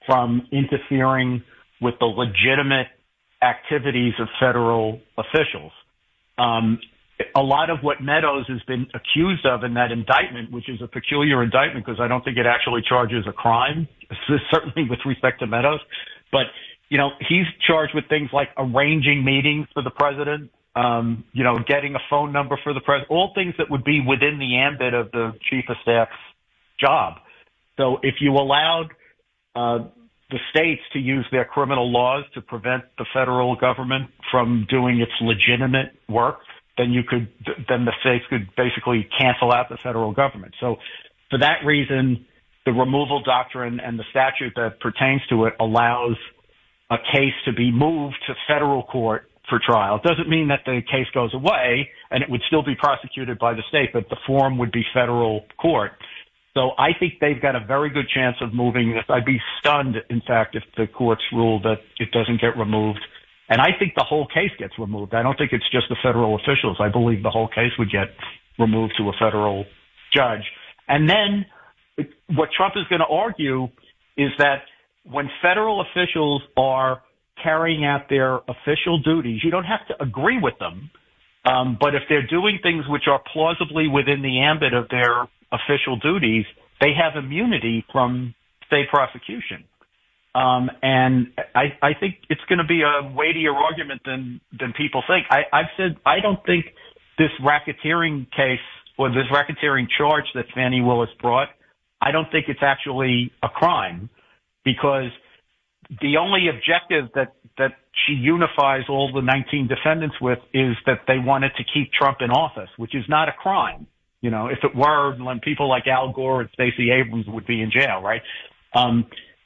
from interfering with the legitimate activities of federal officials. Um, a lot of what Meadows has been accused of in that indictment, which is a peculiar indictment because I don't think it actually charges a crime, certainly with respect to Meadows, but you know, he's charged with things like arranging meetings for the president, um, you know, getting a phone number for the president, all things that would be within the ambit of the chief of staff's job. So if you allowed uh, the states to use their criminal laws to prevent the federal government from doing its legitimate work, then you could, then the states could basically cancel out the federal government. So for that reason, the removal doctrine and the statute that pertains to it allows a case to be moved to federal court for trial. It doesn't mean that the case goes away and it would still be prosecuted by the state, but the forum would be federal court. So I think they've got a very good chance of moving this. I'd be stunned, in fact, if the courts rule that it doesn't get removed. And I think the whole case gets removed. I don't think it's just the federal officials. I believe the whole case would get removed to a federal judge. And then what Trump is going to argue is that when federal officials are carrying out their official duties, you don't have to agree with them. Um, but if they're doing things which are plausibly within the ambit of their official duties, they have immunity from state prosecution. Um, and I, I think it's going to be a weightier argument than than people think. I, I've said I don't think this racketeering case or this racketeering charge that Fani Willis brought, I don't think it's actually a crime because the only objective that that she unifies all the 19 defendants with is that they wanted to keep Trump in office, which is not a crime. You know, if it were, then people like Al Gore and Stacey Abrams would be in jail, right? Um,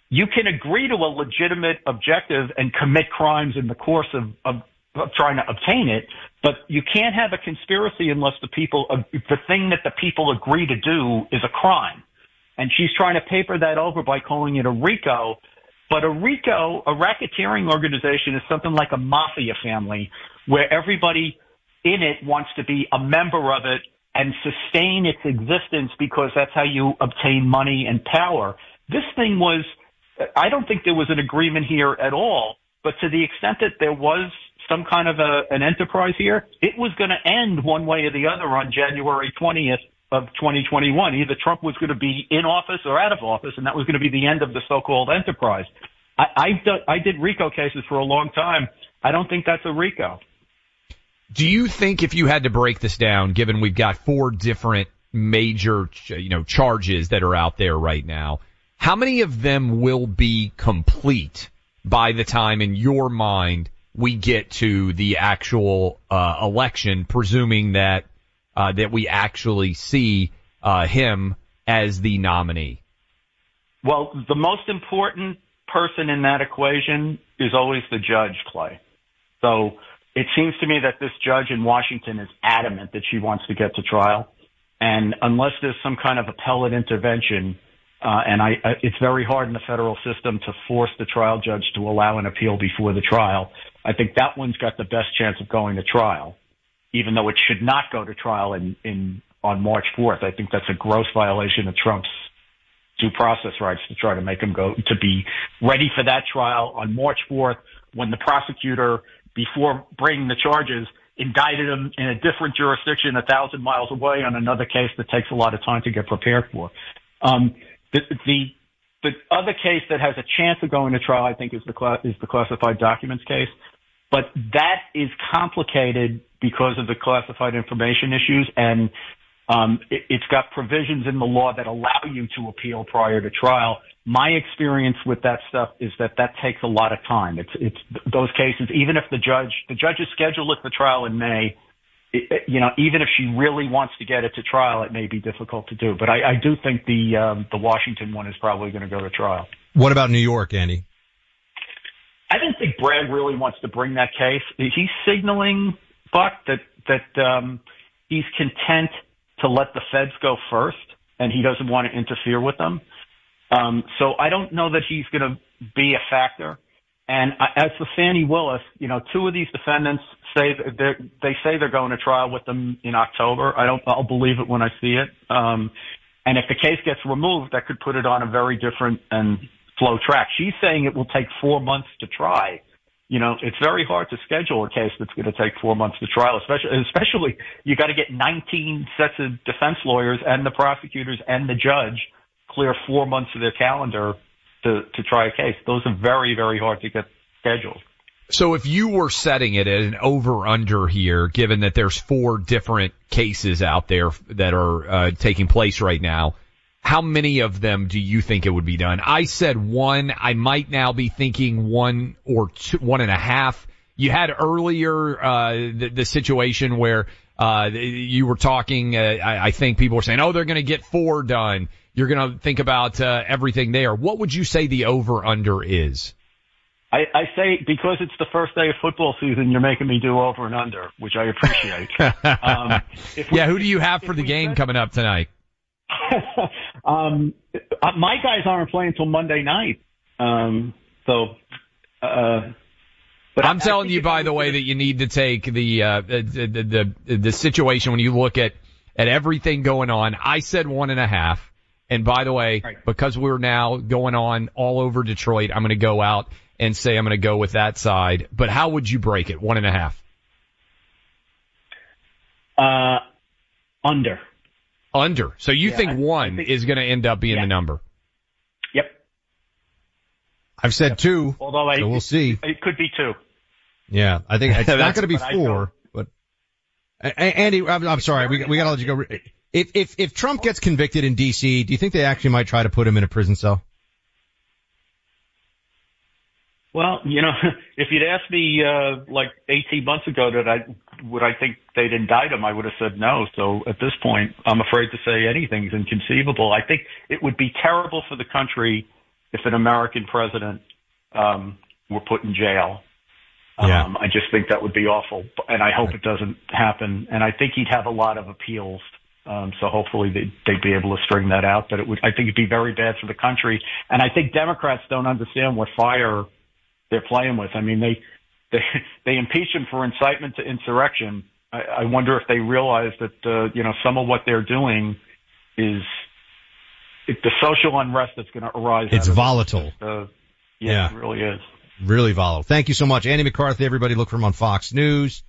you can agree to a legitimate objective and commit crimes in the course of, of, of trying to obtain it, but you can't have a conspiracy unless the people, uh, the thing that the people agree to do is a crime. And she's trying to paper that over by calling it a RICO. But a RICO, a racketeering organization, is something like a mafia family where everybody in it wants to be a member of it and sustain its existence because that's how you obtain money and power. This thing was, I don't think there was an agreement here at all, but to the extent that there was some kind of a, an enterprise here, it was going to end one way or the other on January 20th of 2021. Either Trump was going to be in office or out of office, and that was going to be the end of the so-called enterprise. I, I've done, I did RICO cases for a long time. I don't think that's a RICO. Do you think if you had to break this down, given we've got four different major, you know, charges that are out there right now, how many of them will be complete by the time in your mind we get to the actual uh, election, presuming that uh, that we actually see uh, him as the nominee? Well, the most important person in that equation is always the judge, Clay. So it seems to me that this judge in Washington is adamant that she wants to get to trial. And unless there's some kind of appellate intervention, uh, and I, it's very hard in the federal system to force the trial judge to allow an appeal before the trial. I think that one's got the best chance of going to trial even though it should not go to trial in, in on March 4th. I think that's a gross violation of Trump's due process rights to try to make him go to be ready for that trial on March 4th when the prosecutor, before bringing the charges, indicted him in a different jurisdiction a thousand miles away on another case that takes a lot of time to get prepared for. Um, the, the the other case that has a chance of going to trial, I think, is the is the classified documents case. But that is complicated because of the classified information issues, and um, it, it's got provisions in the law that allow you to appeal prior to trial. My experience with that stuff is that that takes a lot of time. It's it's those cases. Even if the judge the judge is scheduled for trial in May, it, you know, even if she really wants to get it to trial, it may be difficult to do. But I, I do think the um, the Washington one is probably going to go to trial. What about New York, Andy? I don't think Bragg really wants to bring that case. He's signaling Buck that that um, he's content to let the feds go first, and he doesn't want to interfere with them. Um, so I don't know that he's going to be a factor. And as for Fani Willis, you know, two of these defendants say that they say they're going to trial with them in October. I don't. I'll believe it when I see it. Um, and if the case gets removed, that could put it on a very different and slow track. She's saying it will take four months to try. You know, it's very hard to schedule a case that's going to take four months to trial, especially, especially you got to get 19 sets of defense lawyers and the prosecutors and the judge clear four months of their calendar to, to try a case. Those are very, very hard to get scheduled. So if you were setting it at an over under here, given that there's four different cases out there that are uh, taking place right now, how many of them do you think it would be done? I said one. I might now be thinking one or two, one and a half. You had earlier uh, the, the situation where uh, you were talking. Uh, I, I think people were saying, "Oh, they're going to get four done." You're going to think about uh, everything there. What would you say the over under is? I, I say because it's the first day of football season, you're making me do over and under, which I appreciate. um, we, yeah, who do you have for the game bet, coming up tonight? um, uh, my guys aren't playing until Monday night, um, so. Uh, but I'm I, telling I you, by the way, that you need to take the, uh, the, the the the situation when you look at at everything going on. I said one and a half. And by the way, right. because we're now going on all over Detroit, I'm going to go out and say I'm going to go with that side. But how would you break it? One and a half. Uh, under. Under. So you yeah, think one think, is going to end up being yeah. the number? Yep. I've said yep. two. Although I, so we'll see. It could be two. Yeah, I think it's not going to be four. But Andy, I'm, I'm sorry, we we got to let you go. If if if Trump gets convicted in D.C., do you think they actually might try to put him in a prison cell? Well, you know, if you'd asked me uh, like 18 months ago that I would I think they'd indict him, I would have said no. So at this point, I'm afraid to say anything's inconceivable. I think it would be terrible for the country if an American president um, were put in jail. Yeah. Um, I just think that would be awful, and I hope it doesn't happen. And I think he'd have a lot of appeals. Um, so hopefully they'd, they'd be able to string that out. But it would, I think it'd be very bad for the country. And I think Democrats don't understand what fire they're playing with. I mean, they they they impeach him for incitement to insurrection. I, I wonder if they realize that uh, you know some of what they're doing is it, the social unrest that's going to arise. It's volatile. It. Uh, yeah, yeah, it really is. Really volatile. Thank you so much, Andy McCarthy. Everybody, look for him on Fox News.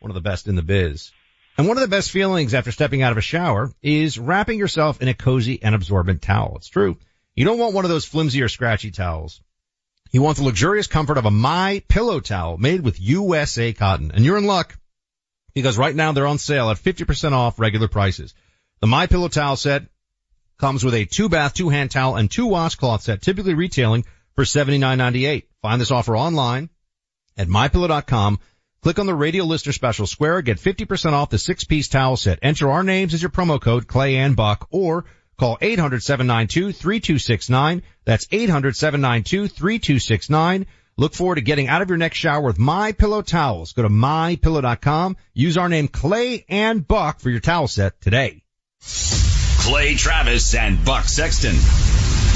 One of the best in the biz. And one of the best feelings after stepping out of a shower is wrapping yourself in a cozy and absorbent towel. It's true. You don't want one of those flimsy or scratchy towels. You want the luxurious comfort of a My Pillow towel made with USA cotton. And you're in luck because right now they're on sale at 50% off regular prices. The My Pillow towel set comes with a two bath, two hand towel and two washcloth set, typically retailing for $79.98. Find this offer online at mypillow.com. Click on the radio listener special square, get 50% off the six piece towel set. Enter our names as your promo code, Clay and Buck, or Call 800-792-3269. That's 800-792-3269. Look forward to getting out of your next shower with My Pillow towels. Go to mypillow.com. Use our name Clay and Buck for your towel set today. Clay Travis and Buck Sexton.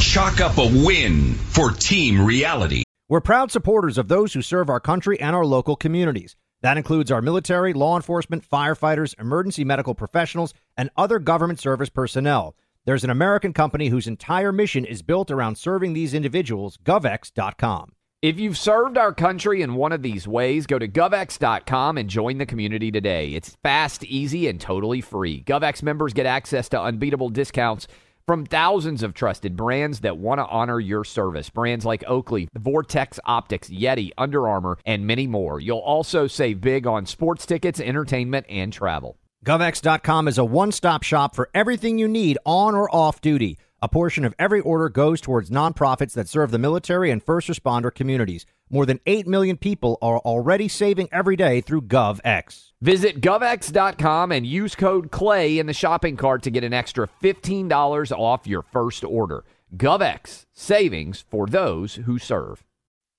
Chalk up a win for Team Reality. We're proud supporters of those who serve our country and our local communities. That includes our military, law enforcement, firefighters, emergency medical professionals, and other government service personnel. There's an American company whose entire mission is built around serving these individuals, govx.com. If you've served our country in one of these ways, go to govx.com and join the community today. It's fast, easy, and totally free. GovX members get access to unbeatable discounts from thousands of trusted brands that want to honor your service. Brands like Oakley, Vortex Optics, Yeti, Under Armour, and many more. You'll also save big on sports tickets, entertainment, and travel. GovX.com is a one stop shop for everything you need on or off duty. A portion of every order goes towards nonprofits that serve the military and first responder communities. More than 8 million people are already saving every day through GovX. Visit govx.com and use code CLAY in the shopping cart to get an extra $15 off your first order. GovX, savings for those who serve.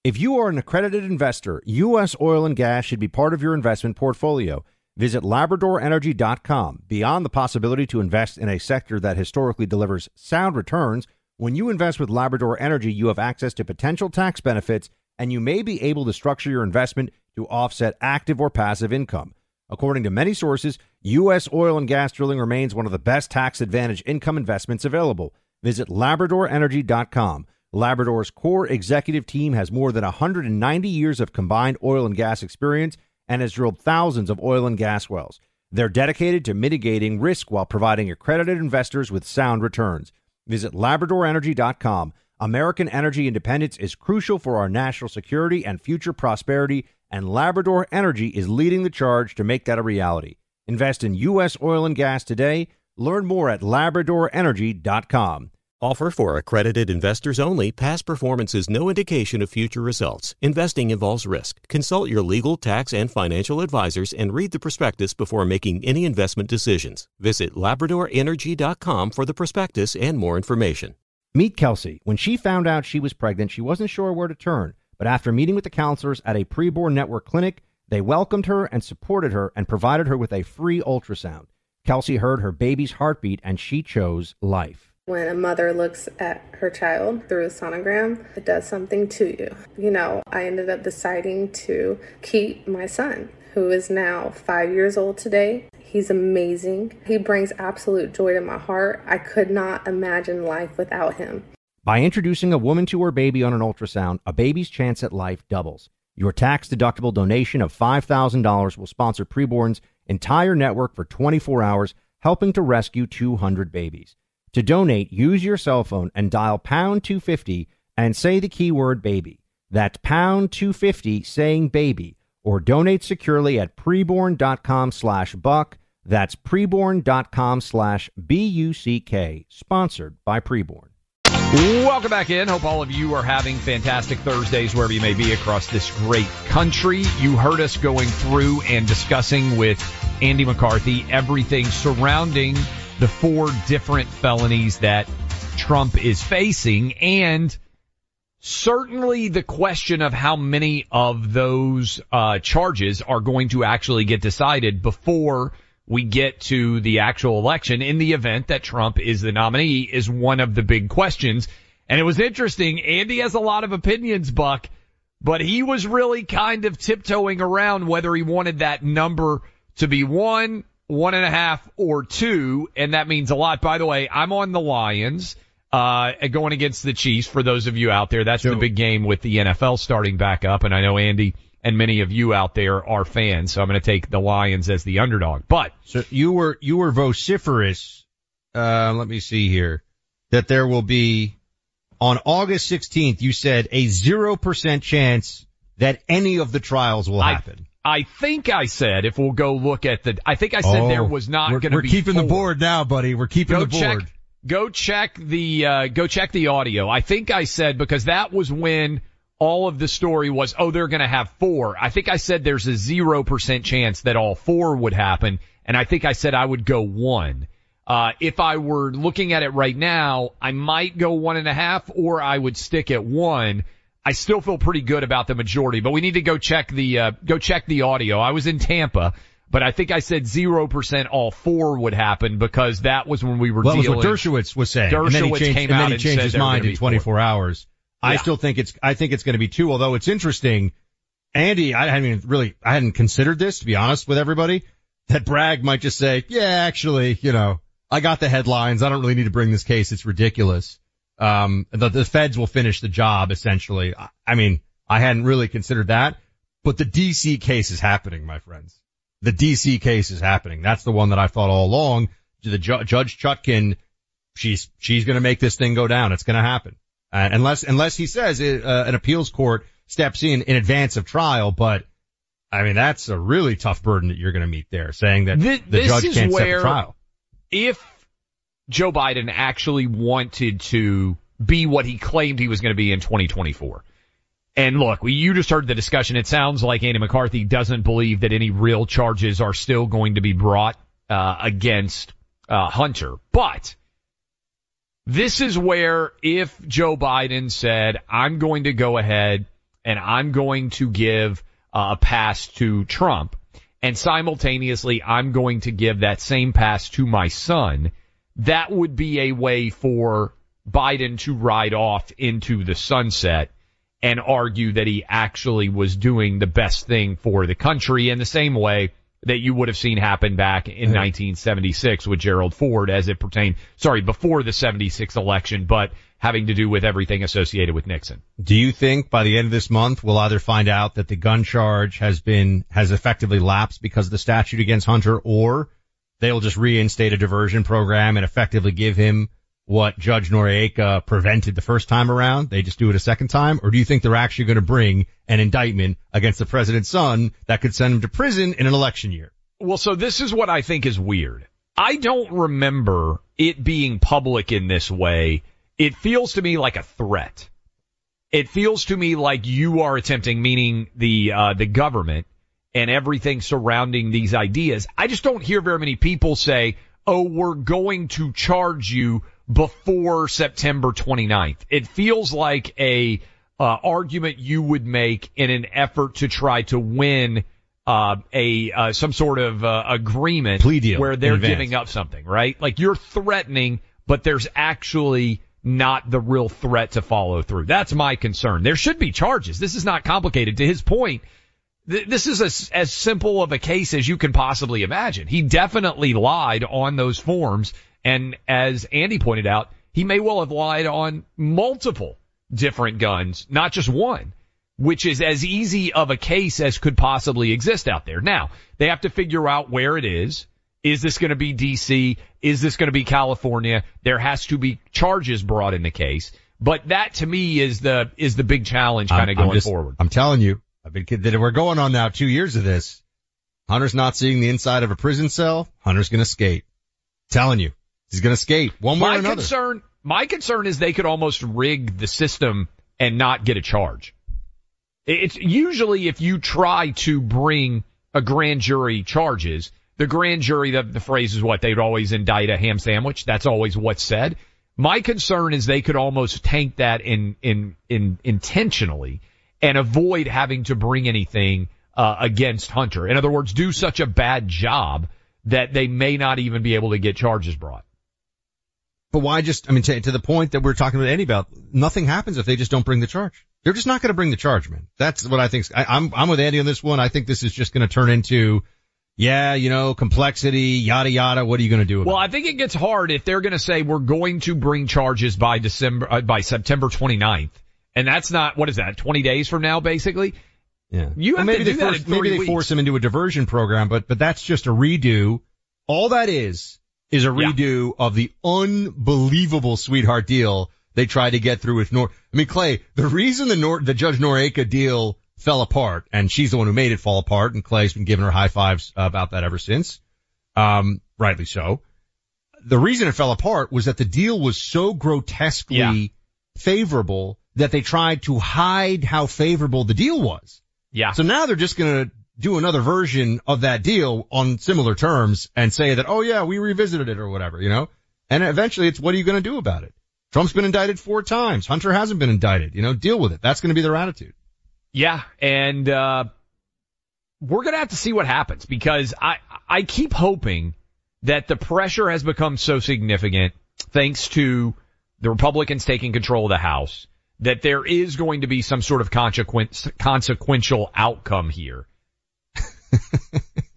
If you are an accredited investor, U.S. oil and gas should be part of your investment portfolio. Visit LabradorEnergy.com. Beyond the possibility to invest in a sector that historically delivers sound returns, when you invest with Labrador Energy, you have access to potential tax benefits and you may be able to structure your investment to offset active or passive income. According to many sources, U.S. oil and gas drilling remains one of the best tax advantage income investments available. Visit LabradorEnergy.com. Labrador's core executive team has more than 190 years of combined oil and gas experience and has drilled thousands of oil and gas wells. They're dedicated to mitigating risk while providing accredited investors with sound returns. Visit LabradorEnergy.com. American energy independence is crucial for our national security and future prosperity, and Labrador Energy is leading the charge to make that a reality. Invest in U.S. oil and gas today. Learn more at LabradorEnergy.com. Offer for accredited investors only. Past performance is no indication of future results. Investing involves risk. Consult your legal, tax, and financial advisors and read the prospectus before making any investment decisions. Visit LabradorEnergy.com for the prospectus and more information. Meet Kelsey. When she found out she was pregnant, she wasn't sure where to turn. But after meeting with the counselors at a preborn network clinic, they welcomed her and supported her and provided her with a free ultrasound. Kelsey heard her baby's heartbeat and she chose life. When a mother looks at her child through a sonogram, it does something to you. You know, I ended up deciding to keep my son, who is now five years old today. He's amazing. He brings absolute joy to my heart. I could not imagine life without him. By introducing a woman to her baby on an ultrasound, a baby's chance at life doubles. Your tax deductible donation of $5,000 will sponsor Preborn's entire network for 24 hours, helping to rescue 200 babies. To donate, use your cell phone and dial pound 250 and say the keyword baby. That's pound 250 saying baby or donate securely at preborn.com slash buck. That's preborn.com slash B-U-C-K. Sponsored by Preborn. Welcome back in. Hope all of you are having fantastic Thursdays wherever you may be across this great country. You heard us going through and discussing with Andy McCarthy everything surrounding the four different felonies that Trump is facing and certainly the question of how many of those uh, charges are going to actually get decided before we get to the actual election in the event that Trump is the nominee is one of the big questions. And it was interesting. Andy has a lot of opinions, Buck, but he was really kind of tiptoeing around whether he wanted that number to be one, one and a half, or two. And that means a lot. By the way, I'm on the Lions, uh, going against the Chiefs for those of you out there. That's the big game with the NFL starting back up. And I know Andy and many of you out there are fans. So I'm going to take the Lions as the underdog. But so you were you were vociferous. Uh, let me see here that there will be on August 16th. You said a zero percent chance that any of the trials will happen. I, think I said if we'll go look at the. I think I said oh, there was not going to be. We're keeping four. the board now, buddy. We're keeping go the board. Check, go check the uh, go check the audio. I think I said because that was when all of the story was, oh, they're going to have four. I think I said there's a 0% chance that all four would happen. And I think I said I would go one. Uh, if I were looking at it right now, I might go one and a half or I would stick at one. I still feel pretty good about the majority, but we need to go check the, uh, go check the audio. I was in Tampa, but I think I said 0% all four would happen because that was when we were well, dealing. That was what Dershowitz was saying. Dershowitz and then he changed, came and out and changed his mind in be 24 hours. I still think it's, I think it's going to be two, although it's interesting. Andy, I hadn't even really, I hadn't considered this to be honest with everybody, that Bragg might just say, yeah, actually, you know, I got the headlines. I don't really need to bring this case. It's ridiculous. Um, the, the feds will finish the job essentially. I, I mean, I hadn't really considered that, but the DC case is happening, my friends. The DC case is happening. That's the one that I thought all along. The ju- Judge Chutkan, she's, she's going to make this thing go down. It's going to happen. Uh, unless, unless he says it, uh, an appeals court steps in in advance of trial, but I mean, that's a really tough burden that you're going to meet there saying that the judge can't set the trial. if Joe Biden actually wanted to be what he claimed he was going to be in 2024. And look, you just heard the discussion. It sounds like Andy McCarthy doesn't believe that any real charges are still going to be brought uh, against uh, Hunter. But this is where if Joe Biden said, I'm going to go ahead and I'm going to give uh, a pass to Trump and simultaneously I'm going to give that same pass to my son, that would be a way for Biden to ride off into the sunset and argue that he actually was doing the best thing for the country in the same way that you would have seen happen back in 1976 with Gerald Ford as it pertained, sorry, before the 76 election, but having to do with everything associated with Nixon. Do you think by the end of this month we'll either find out that the gun charge has been, has effectively lapsed because of the statute against Hunter or they'll just reinstate a diversion program and effectively give him what Judge Noreika prevented the first time around? They just do it a second time? Or do you think they're actually going to bring an indictment against the president's son that could send him to prison in an election year? Well, so this is what I think is weird. I don't remember it being public in this way. It feels to me like a threat. It feels to me like you are attempting, meaning the uh, the government and everything surrounding these ideas. I just don't hear very many people say, "Oh, we're going to charge you before September 29th." It feels like a uh, argument you would make in an effort to try to win uh, a uh, some sort of uh, agreement where they're giving up something, right? Like you're threatening, but there's actually not the real threat to follow through. That's my concern. There should be charges. This is not complicated. To his point, th- this is as, as simple of a case as you can possibly imagine. He definitely lied on those forms, and as Andy pointed out, he may well have lied on multiple different guns, not just one which is as easy of a case as could possibly exist out there. Now, they have to figure out where it is. Is this going to be DC? Is this going to be California? There has to be charges brought in the case. But that to me is the, is the big challenge kind of going just- forward. I'm telling you, I've been kid- that we're going on now two years of this. Hunter's not seeing the inside of a prison cell. Hunter's gonna skate. Telling you, he's gonna skate one way My or another. concern, my concern is they could almost rig the system and not get a charge. It's usually if you try to bring a grand jury charges, the grand jury, the, the phrase is what they'd always indict a ham sandwich. That's always what's said. My concern is they could almost tank that in, in, in intentionally and avoid having to bring anything, uh, against Hunter. In other words, do such a bad job that they may not even be able to get charges brought. But why just, I mean, to, to the point that we're talking about Eddie about, nothing happens if they just don't bring the charge. They're just not going to bring the charge, man. That's what I think. I, I'm, I'm with Andy on this one. I think this is just going to turn into, yeah, you know, complexity, yada yada. What are you going to do Well, I think it gets hard if they're going to say we're going to bring charges by December, uh, by September 29th. And that's not, what is that, 20 days from now, basically? Yeah. You have maybe to they force, maybe they force him into a diversion program, but, but that's just a redo. All that is, is a Yeah. redo of the unbelievable sweetheart deal they tried to get through with Nor, I mean, Clay, the reason the Nor, the Judge Noreika deal fell apart, and she's the one who made it fall apart, and Clay's been giving her high fives about that ever since. Um, rightly so. The reason it fell apart was that the deal was so grotesquely Yeah. favorable that they tried to hide how favorable the deal was. Yeah. So now they're just going to do another version of that deal on similar terms and say that, oh yeah, we revisited it or whatever, you know? And eventually it's what are you going to do about it? Trump's been indicted four times. Hunter hasn't been indicted. You know, deal with it. That's going to be their attitude. Yeah. And, uh, we're going to have to see what happens because I, I keep hoping that the pressure has become so significant thanks to the Republicans taking control of the House that there is going to be some sort of consequence, consequential outcome here.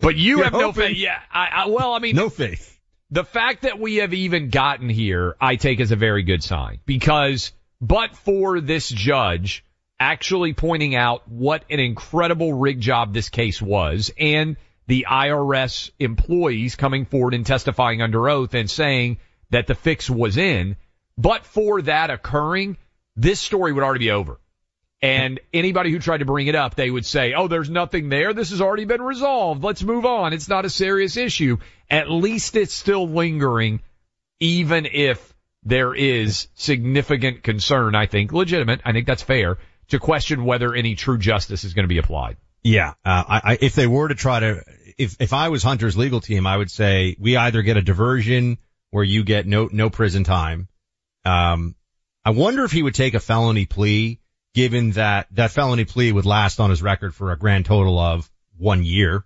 but you You're have no faith. Yeah. I, I, well, I mean, No faith. the fact that we have even gotten here, I take as a very good sign because, but for this judge actually pointing out what an incredible rig job this case was and the IRS employees coming forward and testifying under oath and saying that the fix was in, but for that occurring, this story would already be over. And anybody who tried to bring it up, they would say, oh, there's nothing there. This has already been resolved. Let's move on. It's not a serious issue. At least it's still lingering, even if there is significant concern, I think, legitimate, I think that's fair, to question whether any true justice is going to be applied. Yeah. Uh, I, I, if they were to try to, if, if I was Hunter's legal team, I would say we either get a diversion where you get no, no prison time. Um, I wonder if he would take a felony plea given that that felony plea would last on his record for a grand total of one year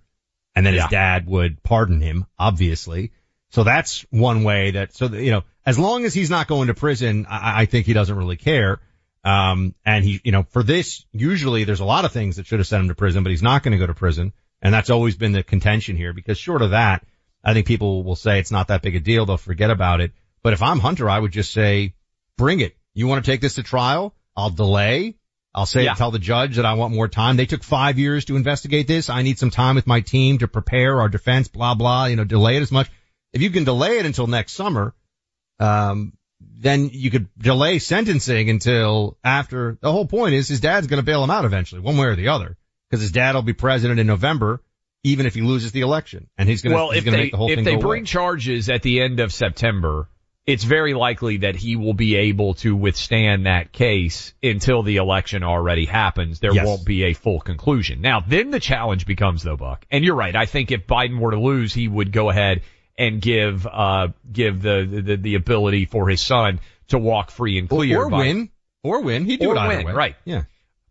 and then Yeah. his dad would pardon him, obviously. So that's one way that, so, that, you know, as long as he's not going to prison, I, I think he doesn't really care. Um, and he, you know, for this, usually there's a lot of things that should have sent him to prison, but he's not going to go to prison. And that's always been the contention here because short of that, I think people will say it's not that big a deal. They'll forget about it. But if I'm Hunter, I would just say, bring it. You want to take this to trial? I'll delay. I'll say, Yeah. tell the judge that I want more time. They took five years to investigate this. I need some time with my team to prepare our defense, blah, blah, you know, delay it as much. If you can delay it until next summer, um, then you could delay sentencing until after the whole point is his dad's going to bail him out eventually, one way or the other, because his dad will be president in November, even if he loses the election, and he's going to well, he's if going to they make the whole if thing they go bring away. charges at the end of September, it's very likely that he will be able to withstand that case until the election already happens. There Yes. won't be a full conclusion. Now, then the challenge becomes though, Buck. And you're right. I think if Biden were to lose, he would go ahead and give uh give the the, the ability for his son to walk free and clear. or by- win. or win. He'd do or it either win, way. right? Yeah.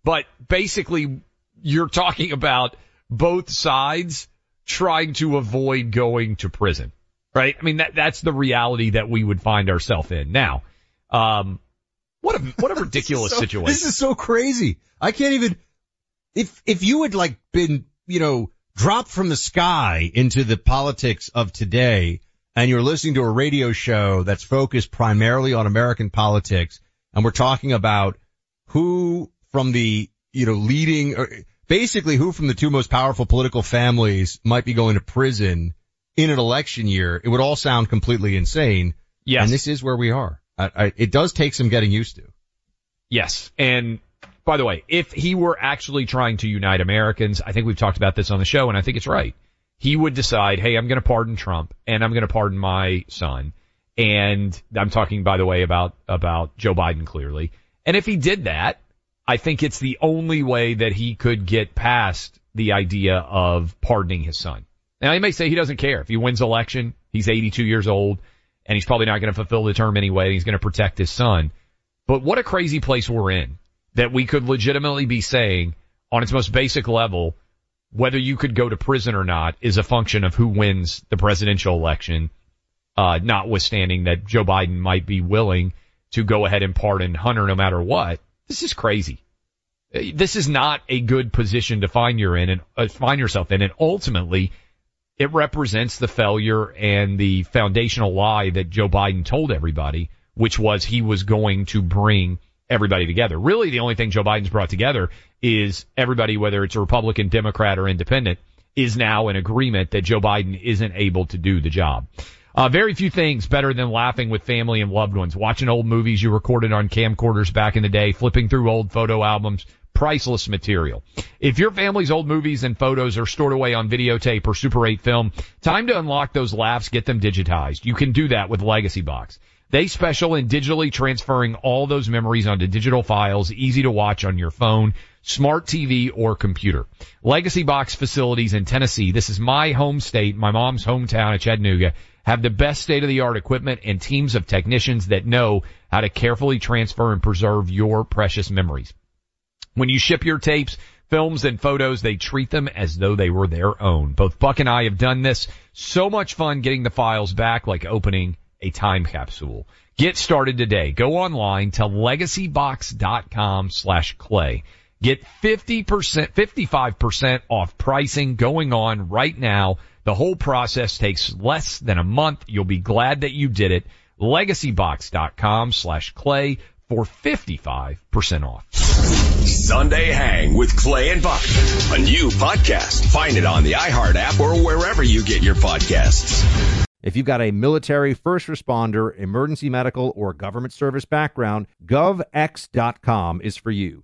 But basically, you're talking about both sides trying to avoid going to prison, right? I mean, that that's the reality that we would find ourselves in now. Um, what a what a ridiculous so, situation. This is so crazy. I can't even. If if you had like been you know dropped from the sky into the politics of today, and you're listening to a radio show that's focused primarily on American politics, and we're talking about who from the you know leading or basically who from the two most powerful political families might be going to prison in an election year, it would all sound completely insane. Yes. And this is where we are. I, I, it does take some getting used to. Yes. And by the way, if he were actually trying to unite Americans, I think we've talked about this on the show and I think it's right. He would decide, hey, I'm going to pardon Trump and I'm going to pardon my son. And I'm talking, by the way, about, about Joe Biden clearly. And if he did that, I think it's the only way that he could get past the idea of pardoning his son. Now he may say he doesn't care if he wins election. He's 82 years old and he's probably not going to fulfill the term anyway. He's going to protect his son. But what a crazy place we're in that we could legitimately be saying on its most basic level, whether you could go to prison or not is a function of who wins the presidential election, uh, notwithstanding that Joe Biden might be willing to go ahead and pardon Hunter no matter what. This is crazy. This is not a good position to find you in and uh, find yourself in. And ultimately, it represents the failure and the foundational lie that Joe Biden told everybody, which was he was going to bring everybody together. Really, the only thing Joe Biden's brought together is everybody, whether it's a Republican, Democrat, or independent, is now in agreement that Joe Biden isn't able to do the job. Uh, very few things better than laughing with family and loved ones, watching old movies you recorded on camcorders back in the day, flipping through old photo albums, priceless material. If your family's old movies and photos are stored away on videotape or Super 8 film, time to unlock those laughs, get them digitized. You can do that with Legacy Box. They special in digitally transferring all those memories onto digital files, easy to watch on your phone, smart TV, or computer. Legacy Box facilities in Tennessee, this is my home state, my mom's hometown of Chattanooga, have the best state of the art equipment and teams of technicians that know how to carefully transfer and preserve your precious memories. When you ship your tapes, films, and photos, they treat them as though they were their own. Both Buck and I have done this. So much fun getting the files back like opening a time capsule. Get started today. Go online to legacybox.com slash clay. Get 50%, 55% off pricing going on right now. The whole process takes less than a month. You'll be glad that you did it. Legacybox.com slash clay for 55% off. Sunday Hang with Clay and Buck. A new podcast. Find it on the iHeart app or wherever you get your podcasts. If you've got a military, first responder, emergency medical, or government service background, govx.com is for you.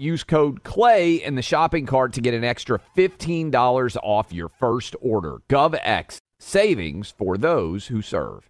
Use code CLAY in the shopping cart to get an extra $15 off your first order. GovX. Savings for those who serve.